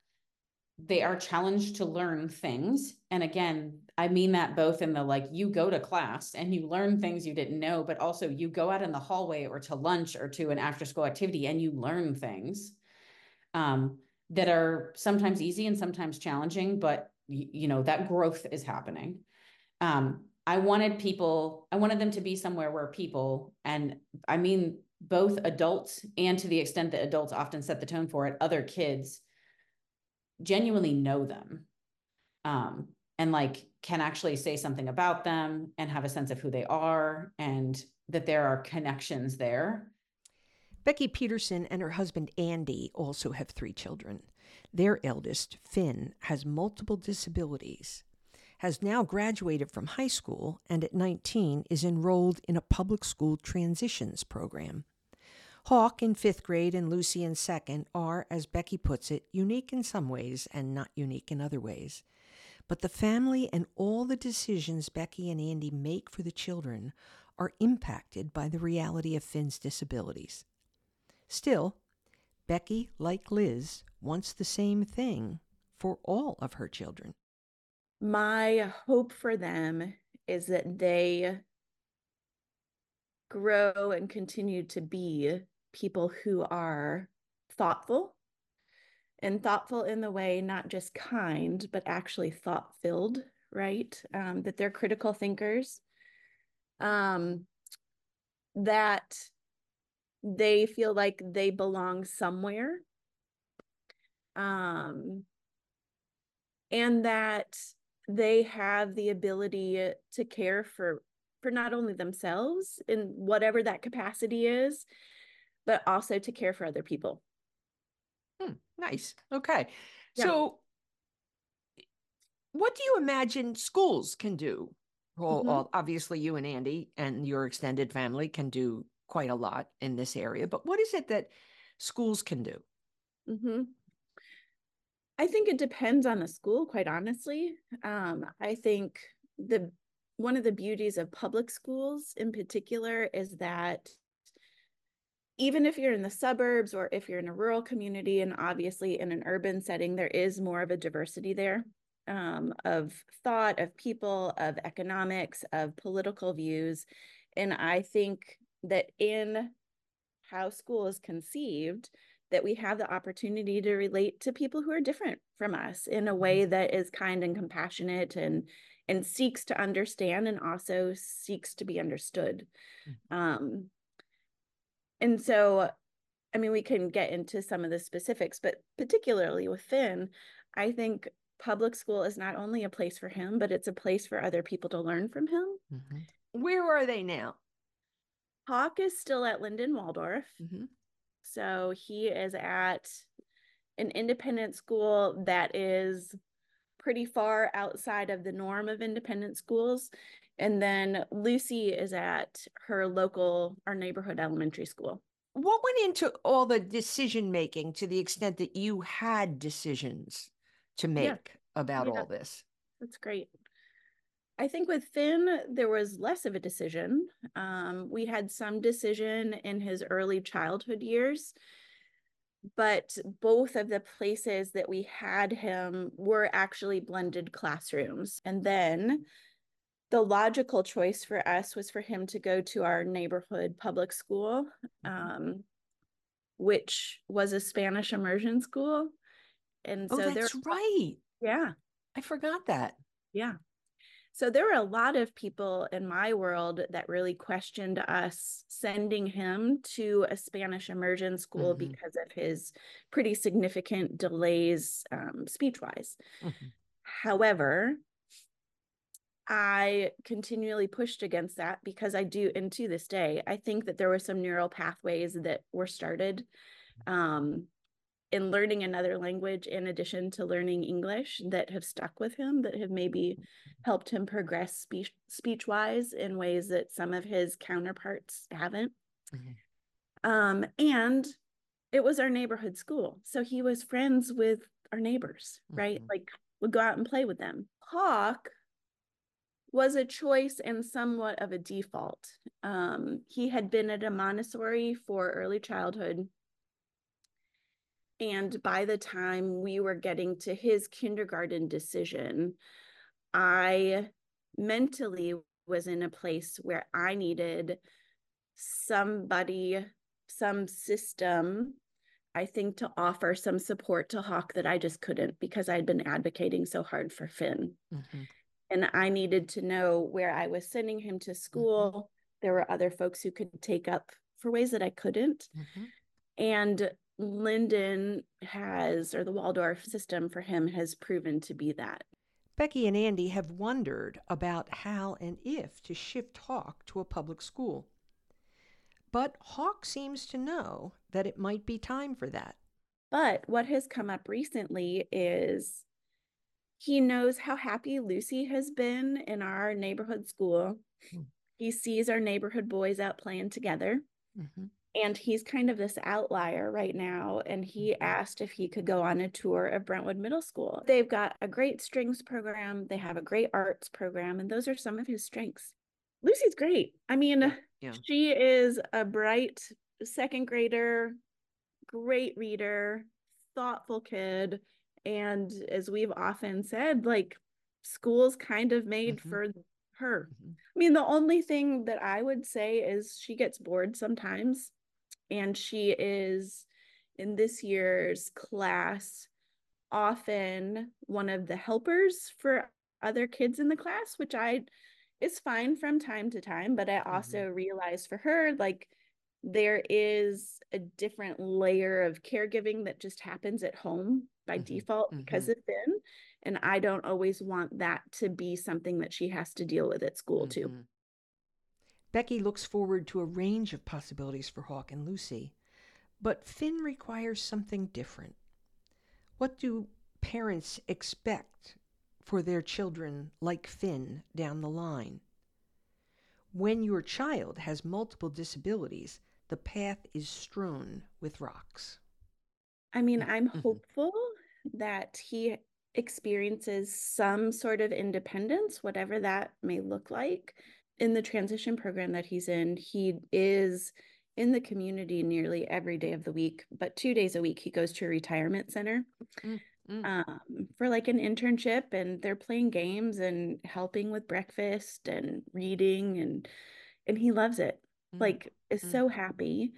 they are challenged to learn things. And again, I mean that both in the like you go to class and you learn things you didn't know, but also you go out in the hallway or to lunch or to an after school activity and you learn things um, that are sometimes easy and sometimes challenging, but you know, that growth is happening. Um, I wanted people, I wanted them to be somewhere where people, and I mean both adults and to the extent that adults often set the tone for it, other kids genuinely know them um, and like can actually say something about them and have a sense of who they are and that there are connections there.
Becky Peterson and her husband Andy also have three children. Their eldest, Finn, has multiple disabilities. has now graduated from high school and at 19 is enrolled in a public school transitions program. Hawk in fifth grade and Lucy in second are, as Becky puts it, unique in some ways and not unique in other ways. But the family and all the decisions Becky and Andy make for the children are impacted by the reality of Finn's disabilities. Still, Becky, like Liz, wants the same thing for all of her children.
My hope for them is that they grow and continue to be people who are thoughtful and thoughtful in the way not just kind but actually thought filled right? Um, that they're critical thinkers. Um, that they feel like they belong somewhere. Um, and that they have the ability to care for for not only themselves in whatever that capacity is but also to care for other people.
Hmm, nice. Okay.
Yeah.
So, what do you imagine schools can do? Well,
Mhm.
all- obviously, you and Andy and your extended family can do quite a lot in this area, but what is it that schools can do?
Mm-hmm. I think it depends on the school, quite honestly. Um, I think the one of the beauties of public schools in particular is that even if you're in the suburbs or if you're in a rural community and obviously in an urban setting, there is more of a diversity there um, of thought, of people, of economics, of political views. And I think that in how school is conceived, that we have the opportunity to relate to people who are different from us in a way that is kind and compassionate and and seeks to understand and also seeks to be understood. Um, and so, I mean, we can get into some of the specifics, but particularly with Finn, I think public school is not only a place for him, but it's a place for other people to learn from him.
Where are they now?
Hawk is still at Linden Waldorf.
Mhm.
So he is at an independent school that is pretty far outside of the norm of independent schools. And then Lucy is at her local, our neighborhood elementary school.
What went into all the decision making to the extent that you had decisions to make about
Yeah.
all this?
That's great. I think with Finn, there was less of a decision. Um, we had some decision in his early childhood years, but both of the places that we had him were actually blended classrooms. And then the logical choice for us was for him to go to our neighborhood public school, um, which was a Spanish immersion school. And
Oh,
so there,
that's right.
yeah.
I forgot that.
Yeah. So there were a lot of people in my world that really questioned us sending him to a Spanish immersion school
Mhm.
because of his pretty significant delays um, speech wise.
Mhm.
However, I continually pushed against that because I do, and to this day, I think that there were some neural pathways that were started um, in learning another language in addition to learning English that have stuck with him, that have maybe helped him progress speech speech wise in ways that some of his counterparts haven't.
Mhm.
Um, and it was our neighborhood school. So he was friends with our neighbors, right?
Mhm.
Like would go out and play with them. Hawk was a choice and somewhat of a default. Um, he had been at a Montessori for early childhood. And by the time we were getting to his kindergarten decision, I mentally was in a place where I needed somebody, some system, I think, to offer some support to Hawk that I just couldn't because I'd been advocating so hard for Finn.
Mhm.
And I needed to know where I was sending him to school. There were other folks who could take up for ways that I couldn't.
Mhm.
And Linden has, or the Waldorf system for him has proven to be that.
Becky and Andy have wondered about how and if to shift Hawk to a public school. But Hawk seems to know that it might be time for that.
But what has come up recently is he knows how happy Lucy has been in our neighborhood school. Mm. He sees our neighborhood boys out playing together. Mm-hmm. And he's kind of this outlier right now. And he mm-hmm. asked if he could go on a tour of Brentwood Middle School. They've got a great strings program, they have a great arts program, and those are some of his strengths. Lucy's great. I mean, yeah. she is a bright second grader, great reader, thoughtful kid. And as we've often said, like school's kind of made mm-hmm. for her. Mm-hmm. I mean, the only thing that I would say is she gets bored sometimes and she is in this year's class often one of the helpers for other kids in the class which i is fine from time to time but i also mm-hmm. realize for her like there is a different layer of caregiving that just happens at home by mm-hmm. default because mm-hmm. of finn and i don't always want that to be something that she has to deal with at school too mm-hmm.
Becky looks forward to a range of possibilities for Hawk and Lucy, but Finn requires something different. What do parents expect for their children like Finn down the line? When your child has multiple disabilities, the path is strewn with rocks.
I mean, I'm mm-hmm. hopeful that he experiences some sort of independence, whatever that may look like in the transition program that he's in, he is in the community nearly every day of the week, but two days a week he goes to a retirement center mm, mm. Um, for like an internship, and they're playing games and helping with breakfast and reading, and and he loves it. Mm, like is mm. so happy.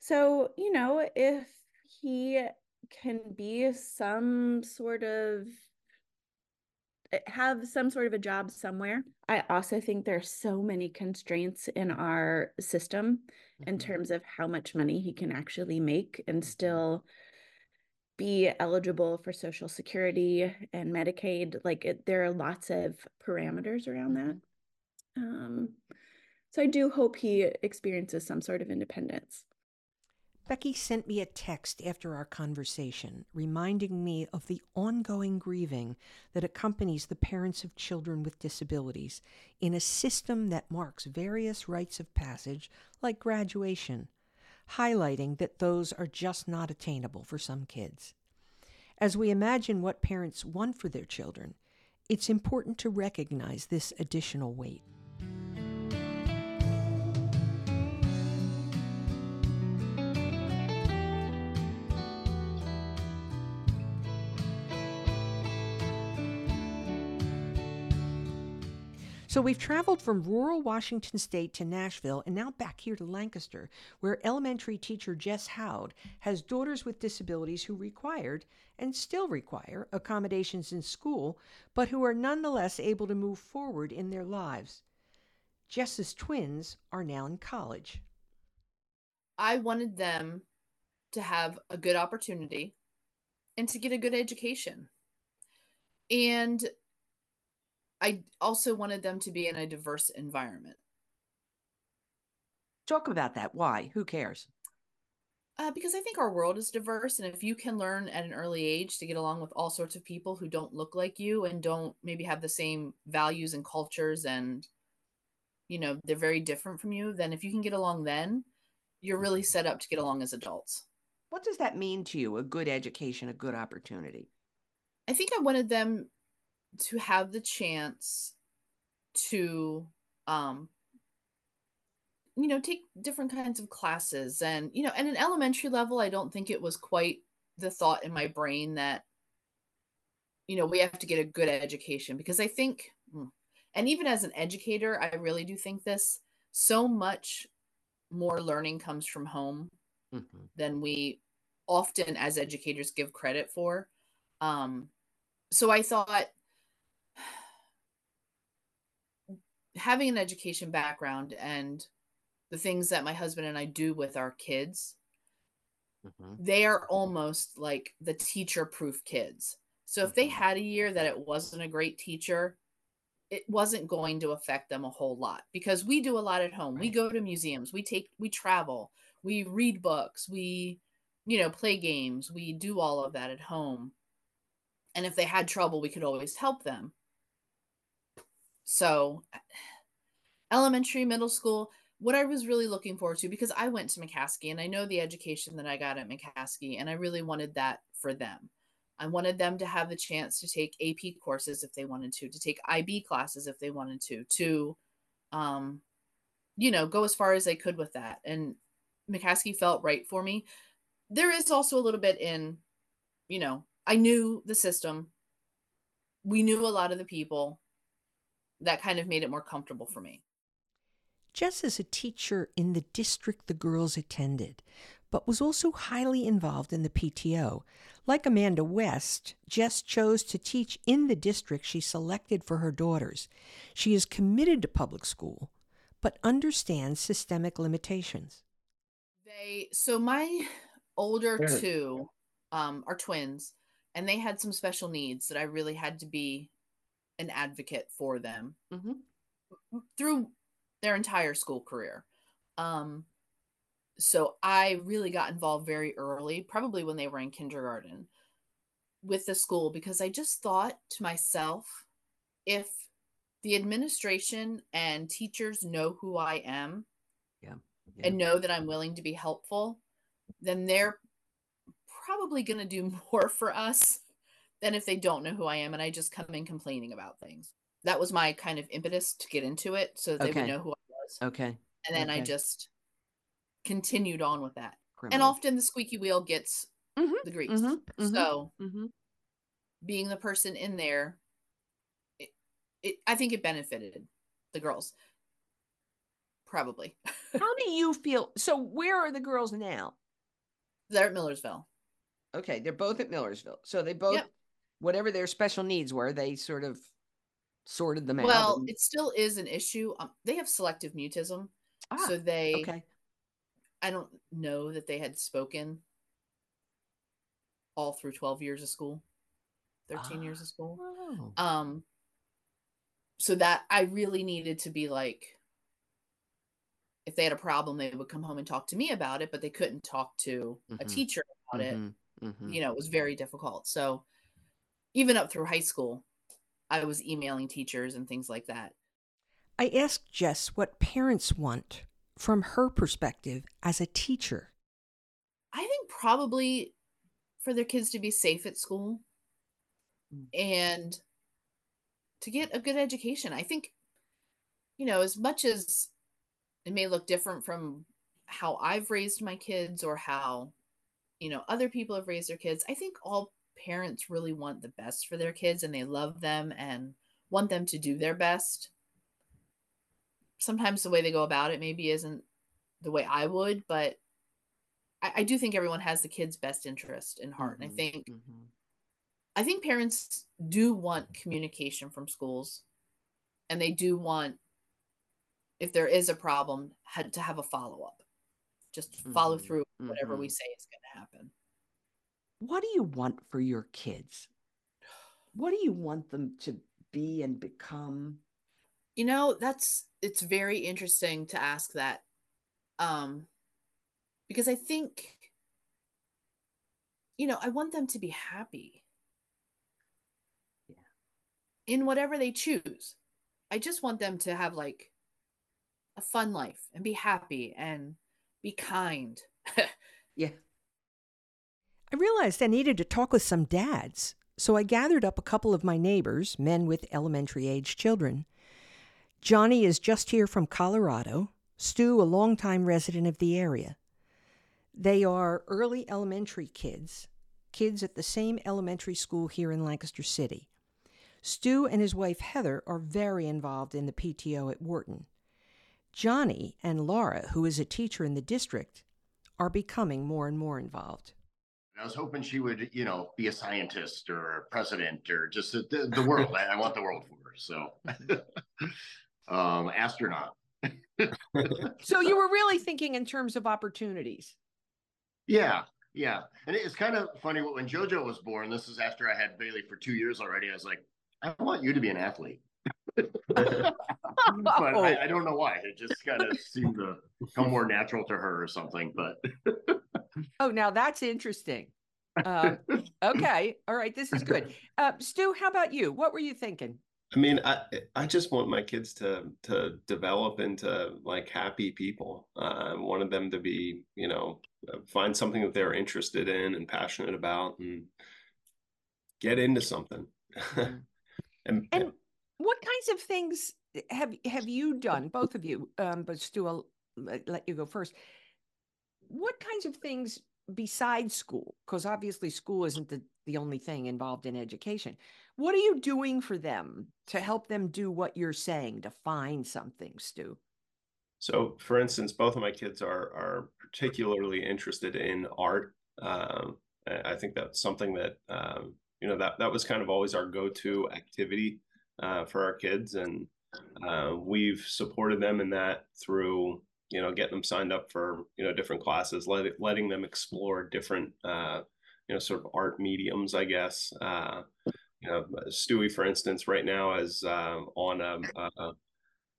So you know if he can be some sort of Eh, have some sort of a job somewhere. I also think there are so many constraints in our system mm-hmm. in terms of how much money he can actually make and mm-hmm. still be eligible for social security and medicaid like it, there are lots of parameters around that mm-hmm. um, so i do hope he experiences some sort of independence
Becky sent me a text after our conversation, reminding me of the ongoing grieving that accompanies the parents of children with disabilities in a system that marks various rites of passage, like graduation, highlighting that those are just not attainable for some kids. As we imagine what parents want for their children, it's important to recognize this additional weight. So we've traveled from rural Washington state to Nashville and now back here to Lancaster, where elementary teacher Jess Howd has daughters with disabilities who required and still require accommodations in school, but who are nonetheless able to move forward in their lives. Jess's twins are now in college.
I wanted them to have a good opportunity and to get a good education. And I also wanted them to be in a diverse environment.
Talk about that. Why? Who cares?
Uh, because I think our world is diverse, and if you can learn at an early age to get along with all sorts of people who don't look like you and don't maybe have the same values and cultures, and you know they're very different from you, then if you can get along, then you're really set up to get along as adults.
What does that mean to you? A good education, a good opportunity.
I think I wanted them to have the chance to um you know take different kinds of classes. And you know at an elementary level i don't think it was quite the thought in my brain that you know we have to get a good education. Because i think hmm, and even as an educator i really do think this so much more learning comes from home mm-hmm. than we often as educators give credit for. Um so i thought having an education background and the things that my husband and I do with our kids, mm-hmm. they are almost like the teacher proof kids. So if they mm-hmm. had a year that it wasn't a great teacher, it wasn't going to affect them a whole lot because we do a lot at home. Right. We go to museums, we take we travel, we read books, we you know, play games, we do all of that at home. And if they had trouble, we could always help them. So, elementary, middle school, what I was really looking forward to, because I went to McCaskey and I know the education that I got at McCaskey, and I really wanted that for them. I wanted them to have the chance to take AP courses if they wanted to, to take IB classes if they wanted to, to, um, you know, go as far as they could with that. And McCaskey felt right for me. There is also a little bit in, you know, I knew the system. We knew a lot of the people. That kind of made it more comfortable for me.
Jess is a teacher in the district the girls attended, but was also highly involved in the PTO. Like Amanda West, Jess chose to teach in the district she selected for her daughters. She is committed to public school, but understands systemic limitations.
They so my older two um, are twins, and they had some special needs that I really had to be an advocate for them
Mm-hmm.
through their entire school career. Um, so I really got involved very early, probably when they were in kindergarten, with the school because I just thought to myself, if the administration and teachers know who I am
Yeah.
and know that I'm willing to be helpful, then they're probably going to do more for us than if they don't know who I am and I just come in complaining about things. That was my kind of impetus to get into it so they
Okay.
would know who I was.
Okay.
And then I
just
continued on with that. And often the squeaky wheel gets
Mhm,
the grease.
mhm, mhm.
So
Mhm.
being the person in there, it, it I think it benefited the girls. Probably.
How do you feel? So, where are the girls now?
They're at Millersville.
Okay, they're both at Millersville. So they both,
Yep.
Whatever their special needs were, they sort of sorted them out.
Well,
and-
it still is an issue. Um, they have selective mutism.
Ah,
so they
okay.
I don't know that they had spoken all through 12 years of school. 13 years of school.
Oh.
Um so that I really needed to be like if they had a problem they would come home and talk to me about it but they couldn't talk to a
Mhm.
teacher about it.
Mhm, mhm.
You know, it was very difficult. So even up through high school I was emailing teachers and things like that.
I asked Jess what parents want from her perspective as a teacher.
I think probably for their kids to be safe at school
Mm.
and to get a good education. I think, you know, as much as it may look different from how I've raised my kids or how, you know, other people have raised their kids, I think all parents really want the best for their kids and they love them and want them to do their best. Sometimes the way they go about it maybe isn't the way I would, but I, I do think everyone has the kid's best interest in heart. And I
Mhm,
think
mhm.
I think parents do want communication from schools and they do want if there is a problem had to have a follow-up. Just follow
Mhm,
through whatever we
mhm.
say is happen.
What do you want for your kids? What do you want them to be and become?
You know, that's it's very interesting to ask that. Um because I think you know, I want them to be happy.
Yeah.
In whatever they choose. I just want them to have like a fun life and be happy and be kind.
Yeah. I realized I needed to talk with some dads, so I gathered up a couple of my neighbors, men with elementary age children. Johnny is just here from Colorado, Stu, a longtime resident of the area. They are early elementary kids, kids at the same elementary school here in Lancaster City. Stu and his wife Heather are very involved in the PTO at Wharton. Johnny and Laura, who is a teacher in the district, are becoming more and more involved.
I was hoping she would, you know, be a scientist or a president or just the, the, world. I, I want the world for her. So, um, astronaut.
So you were really thinking in terms of opportunities.
Yeah, yeah. And it's kind of funny when JoJo was born. This is after I had Bailey for two years already. I was like, I want you to be an athlete. but I, I don't know why. It just kind of seemed to come more natural to her or something. But
Oh, now that's interesting. Um, okay. All right. This is good. Uh, Stu, how about you? What were you thinking?
I mean, I I just want my kids to to develop into like happy people. Uh, I wanted them to be, you know, find something that they're interested in and passionate about, and get into something.
Mm-hmm. and, and what kinds of things have have you done, both of you? Um, but Stu, I'll let you go first. What kinds of things besides school? Because obviously, school isn't the the only thing involved in education. What are you doing for them to help them do what you're saying to find something, Stu?
So, for instance, both of my kids are are particularly interested in art. Um, I think that's something that um, you know that that was kind of always our go-to activity uh, for our kids, and uh, we've supported them in that through you know getting them signed up for you know different classes, let, letting them explore different uh, you know sort of art mediums, I guess. Uh, you know, Stewie, for instance, right now is uh, on a, a,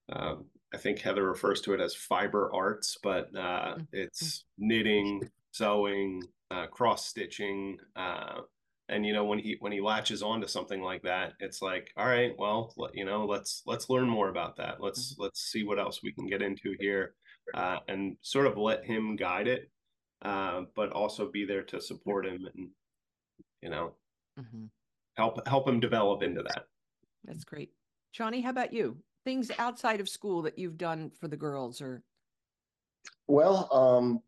a, I think Heather refers to it as fiber arts, but uh, mm-hmm. it's knitting, sewing, uh, cross stitching, uh, and you know when he when he latches onto something like that, it's like, all right, well, you know, let's let's learn more about that. Let's mm-hmm. let's see what else we can get into here, uh, and sort of let him guide it, uh, but also be there to support him and you know. Mm-hmm help help him develop into that.
That's great. Johnny, how about you? Things outside of school that you've done for the girls or
well, um,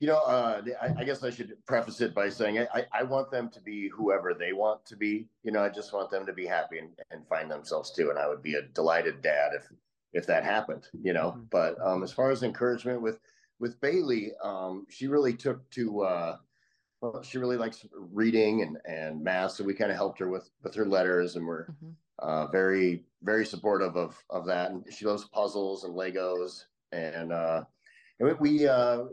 you know, uh, I, I, guess I should preface it by saying I, I want them to be whoever they want to be. You know, I just want them to be happy and, and find themselves too. And I would be a delighted dad if if that happened. You know, mm-hmm. but um, as far as encouragement with with Bailey, um, she really took to uh, well, she really likes reading and, and math. So we kind of helped her with, with her letters and we're mm-hmm. uh, very, very supportive of, of that. And she loves puzzles and Legos. And, uh, and we uh,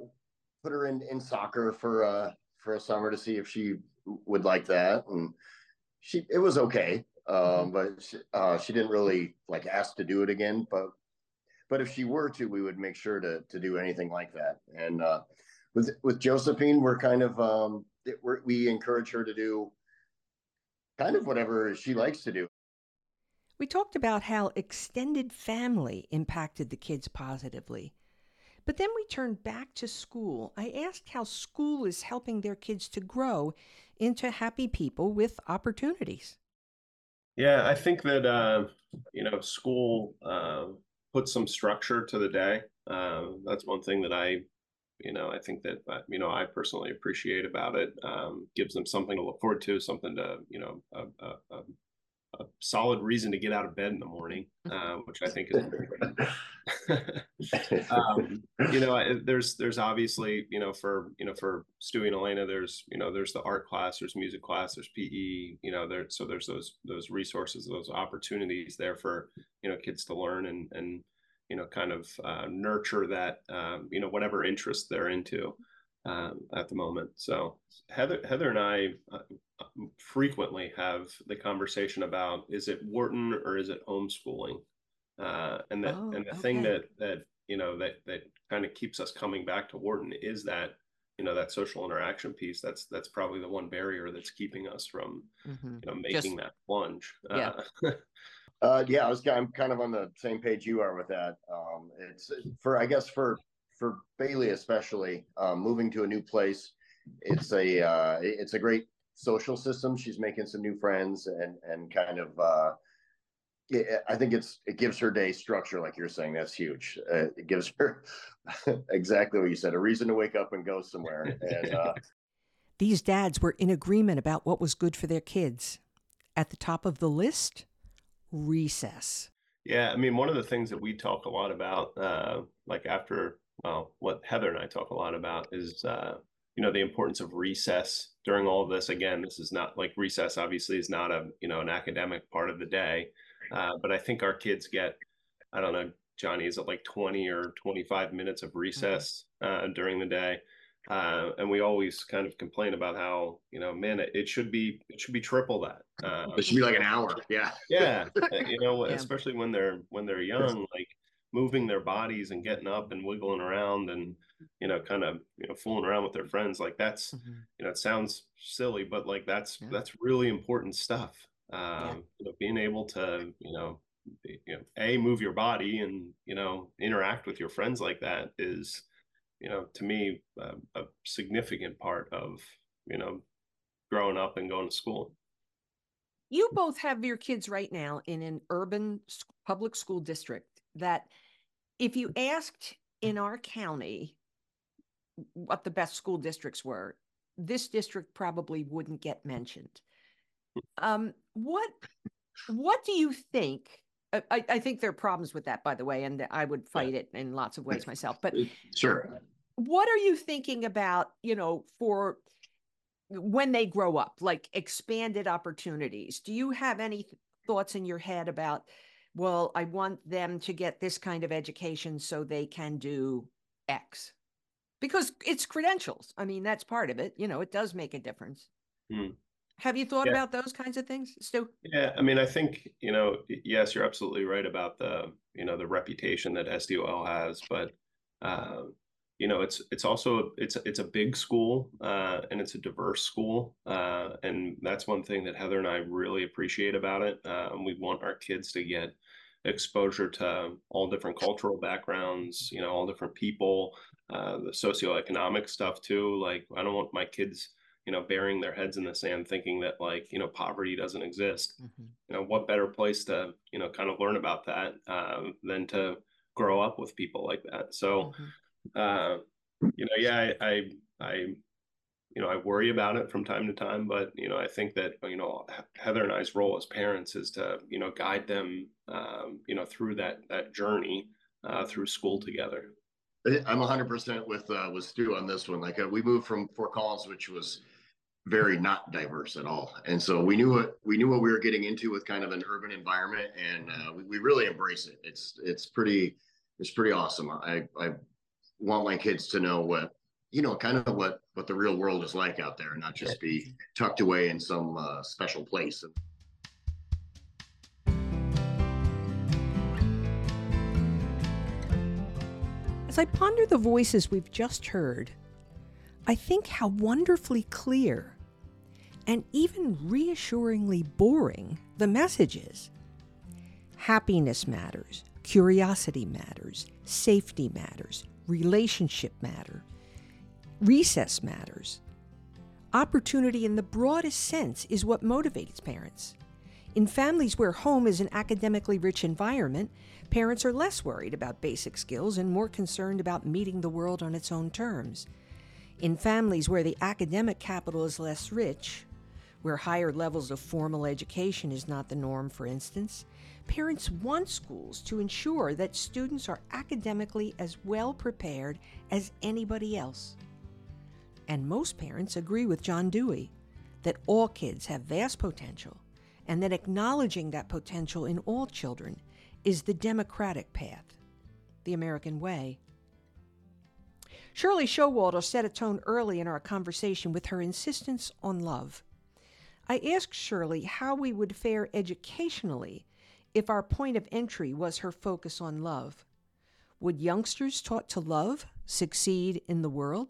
put her in, in soccer for, uh, for a summer to see if she would like that. And she, it was okay. Um, mm-hmm. but she, uh, she didn't really like ask to do it again, but, but if she were to, we would make sure to, to do anything like that. And, uh, with with Josephine, we're kind of um, we're, we encourage her to do kind of whatever she likes to do.
We talked about how extended family impacted the kids positively. But then we turned back to school. I asked how school is helping their kids to grow into happy people with opportunities.
Yeah, I think that uh, you know school uh, puts some structure to the day. Uh, that's one thing that I you know i think that uh, you know i personally appreciate about it um, gives them something to look forward to something to you know a, a, a, a solid reason to get out of bed in the morning uh, which i think is um, you know there's there's obviously you know for you know for stewie and elena there's you know there's the art class there's music class there's pe you know there so there's those those resources those opportunities there for you know kids to learn and and you know, kind of uh, nurture that, um, you know, whatever interest they're into um, at the moment. So Heather, Heather and I uh, frequently have the conversation about is it Wharton or is it homeschooling? Uh, and that oh, and the okay. thing that that you know that that kind of keeps us coming back to Wharton is that you know that social interaction piece. That's that's probably the one barrier that's keeping us from mm-hmm. you know making Just, that plunge.
Yeah.
Uh,
Uh, yeah, I was. I'm kind of on the same page you are with that. Um, it's for, I guess, for for Bailey especially, um, moving to a new place. It's a uh, it's a great social system. She's making some new friends and and kind of. Uh, it, I think it's it gives her day structure, like you're saying. That's huge. Uh, it gives her exactly what you said, a reason to wake up and go somewhere. And uh,
these dads were in agreement about what was good for their kids. At the top of the list recess?
Yeah, I mean, one of the things that we talk a lot about, uh, like after, well, what Heather and I talk a lot about is, uh, you know, the importance of recess during all of this. Again, this is not like recess, obviously, is not a, you know, an academic part of the day. Uh, but I think our kids get, I don't know, Johnny, is it like 20 or 25 minutes of mm-hmm. recess uh, during the day? Uh, and we always kind of complain about how you know man it, it should be it should be triple that
uh, it should be like an hour yeah
yeah you know yeah. especially when they're when they're young like moving their bodies and getting up and wiggling around and you know, kind of, you know, fooling around with their friends. Like that's, mm-hmm. you know, it sounds silly, but like that's, yeah. that's really important stuff. Um, yeah. you know, being able to, you know, you know, a move your body and, you know, interact with your friends like that is, you know, to me, uh, a significant part of, you know, growing up and going to school.
You both have your kids right now in an urban public school district that if you asked in our county what the best school districts were, this district probably wouldn't get mentioned. Um, what what do you think? I, I think there are problems with that, by the way, and I would fight it in lots of ways myself. But
sure,
what are you thinking about? You know, for when they grow up, like expanded opportunities. Do you have any thoughts in your head about? Well, I want them to get this kind of education so they can do X because it's credentials. I mean, that's part of it. You know, it does make a difference. Mm. Have you thought yeah. about those kinds of things, Stu?
Yeah, I mean, I think you know, yes, you're absolutely right about the you know the reputation that SDOL has, but uh, you know, it's it's also it's it's a big school uh, and it's a diverse school, uh, and that's one thing that Heather and I really appreciate about it. Um, we want our kids to get exposure to all different cultural backgrounds, you know, all different people, uh, the socioeconomic stuff too. Like, I don't want my kids, you know, burying their heads in the sand thinking that like, you know, poverty doesn't exist. Mm-hmm. You know, what better place to, you know, kind of learn about that um, than to grow up with people like that. So, mm-hmm. Uh, you know, yeah, I, I, I you know, I worry about it from time to time, but you know, I think that you know Heather and I's role as parents is to you know guide them, um, you know, through that that journey uh, through school together.
I'm 100% with uh, with Stu on this one. Like uh, we moved from Fort Collins, which was very not diverse at all, and so we knew what we knew what we were getting into with kind of an urban environment, and uh, we, we really embrace it. It's it's pretty it's pretty awesome. I I want my kids to know what you know, kind of what what the real world is like out there, and not just be tucked away in some uh, special place.
As I ponder the voices we've just heard, I think how wonderfully clear and even reassuringly boring the message is. Happiness matters, curiosity matters, safety matters, relationship matter, Recess matters. Opportunity in the broadest sense is what motivates parents. In families where home is an academically rich environment, parents are less worried about basic skills and more concerned about meeting the world on its own terms. In families where the academic capital is less rich, where higher levels of formal education is not the norm, for instance, parents want schools to ensure that students are academically as well prepared as anybody else. And most parents agree with John Dewey that all kids have vast potential and that acknowledging that potential in all children is the democratic path, the American way. Shirley Showalter set a tone early in our conversation with her insistence on love. I asked Shirley how we would fare educationally if our point of entry was her focus on love. Would youngsters taught to love succeed in the world?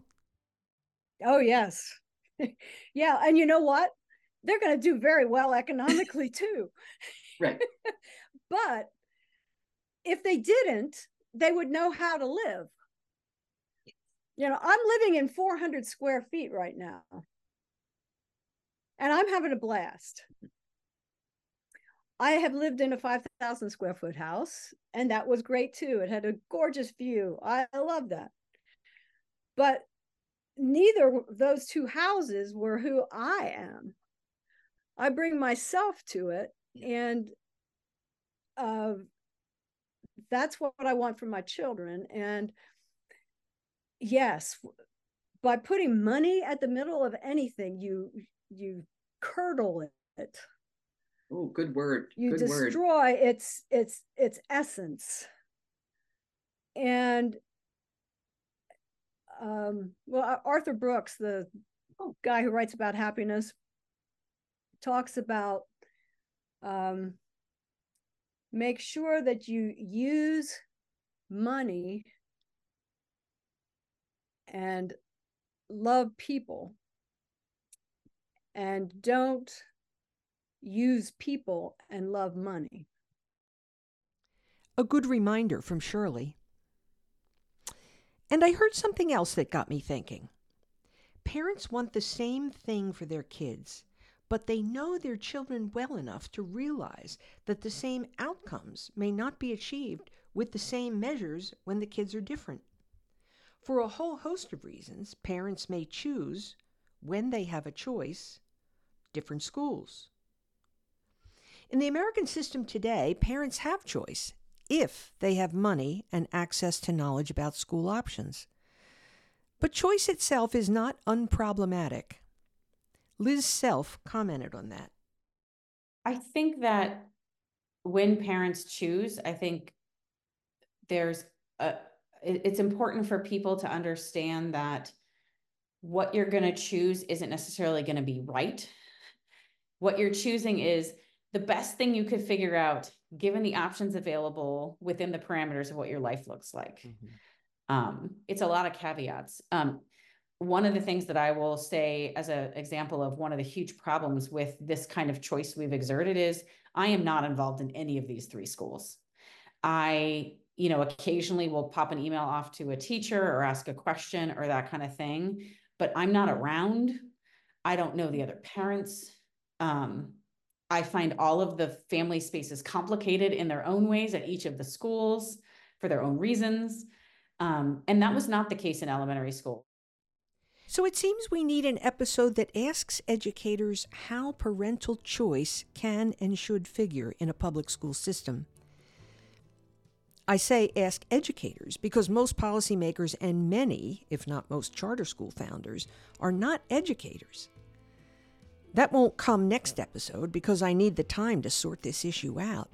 Oh, yes. yeah. And you know what? They're going to do very well economically too.
right.
but if they didn't, they would know how to live. You know, I'm living in 400 square feet right now, and I'm having a blast. I have lived in a 5,000 square foot house, and that was great too. It had a gorgeous view. I, I love that. But neither those two houses were who I am. I bring myself to it, and uh, that's what I want for my children. And yes, by putting money at the middle of anything, you you curdle it.
Oh, good word.
You
good
destroy word. its its its essence. And um, well, Arthur Brooks, the guy who writes about happiness, talks about um, make sure that you use money and love people and don't use people and love money.
A good reminder from Shirley. And I heard something else that got me thinking. Parents want the same thing for their kids, but they know their children well enough to realize that the same outcomes may not be achieved with the same measures when the kids are different. For a whole host of reasons, parents may choose, when they have a choice, different schools. In the American system today, parents have choice if they have money and access to knowledge about school options. But choice itself is not unproblematic. Liz Self commented on that.
I think that when parents choose, I think there's a, it's important for people to understand that what you're going to choose isn't necessarily going to be right. What you're choosing is the best thing you could figure out given the options available within the parameters of what your life looks like. Mm-hmm. Um, it's a lot of caveats. Um, one of the things that I will say as an example of one of the huge problems with this kind of choice we've exerted is I am not involved in any of these three schools. I, you know, occasionally will pop an email off to a teacher or ask a question or that kind of thing, but I'm not around. I don't know the other parents. Um, I find all of the family spaces complicated in their own ways at each of the schools for their own reasons. Um, and that was not the case in elementary school.
So it seems we need an episode that asks educators how parental choice can and should figure in a public school system. I say ask educators because most policymakers and many, if not most charter school founders, are not educators. That won't come next episode because I need the time to sort this issue out.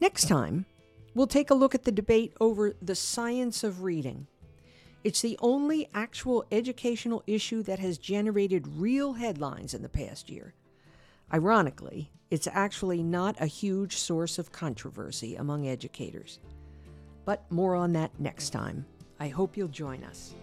Next time, we'll take a look at the debate over the science of reading. It's the only actual educational issue that has generated real headlines in the past year. Ironically, it's actually not a huge source of controversy among educators. But more on that next time. I hope you'll join us.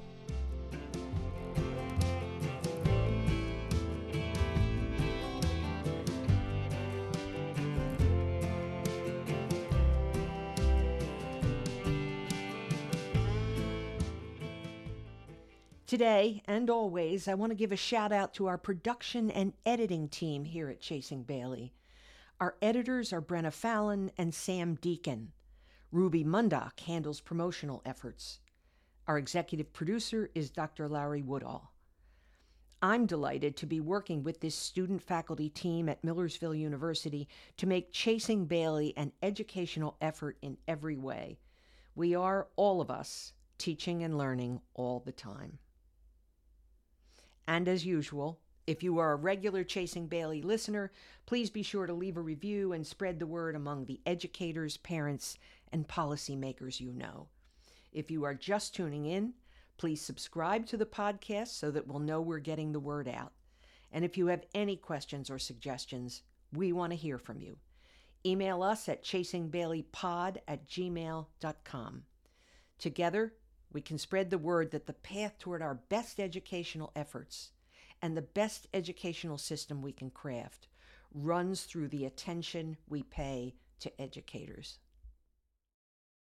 Today and always, I want to give a shout out to our production and editing team here at Chasing Bailey. Our editors are Brenna Fallon and Sam Deacon. Ruby Mundock handles promotional efforts. Our executive producer is Dr. Larry Woodall. I'm delighted to be working with this student faculty team at Millersville University to make Chasing Bailey an educational effort in every way. We are, all of us, teaching and learning all the time. And as usual, if you are a regular Chasing Bailey listener, please be sure to leave a review and spread the word among the educators, parents, and policymakers you know. If you are just tuning in, please subscribe to the podcast so that we'll know we're getting the word out. And if you have any questions or suggestions, we want to hear from you. Email us at chasingbaileypod at gmail.com. Together, we can spread the word that the path toward our best educational efforts and the best educational system we can craft runs through the attention we pay to educators.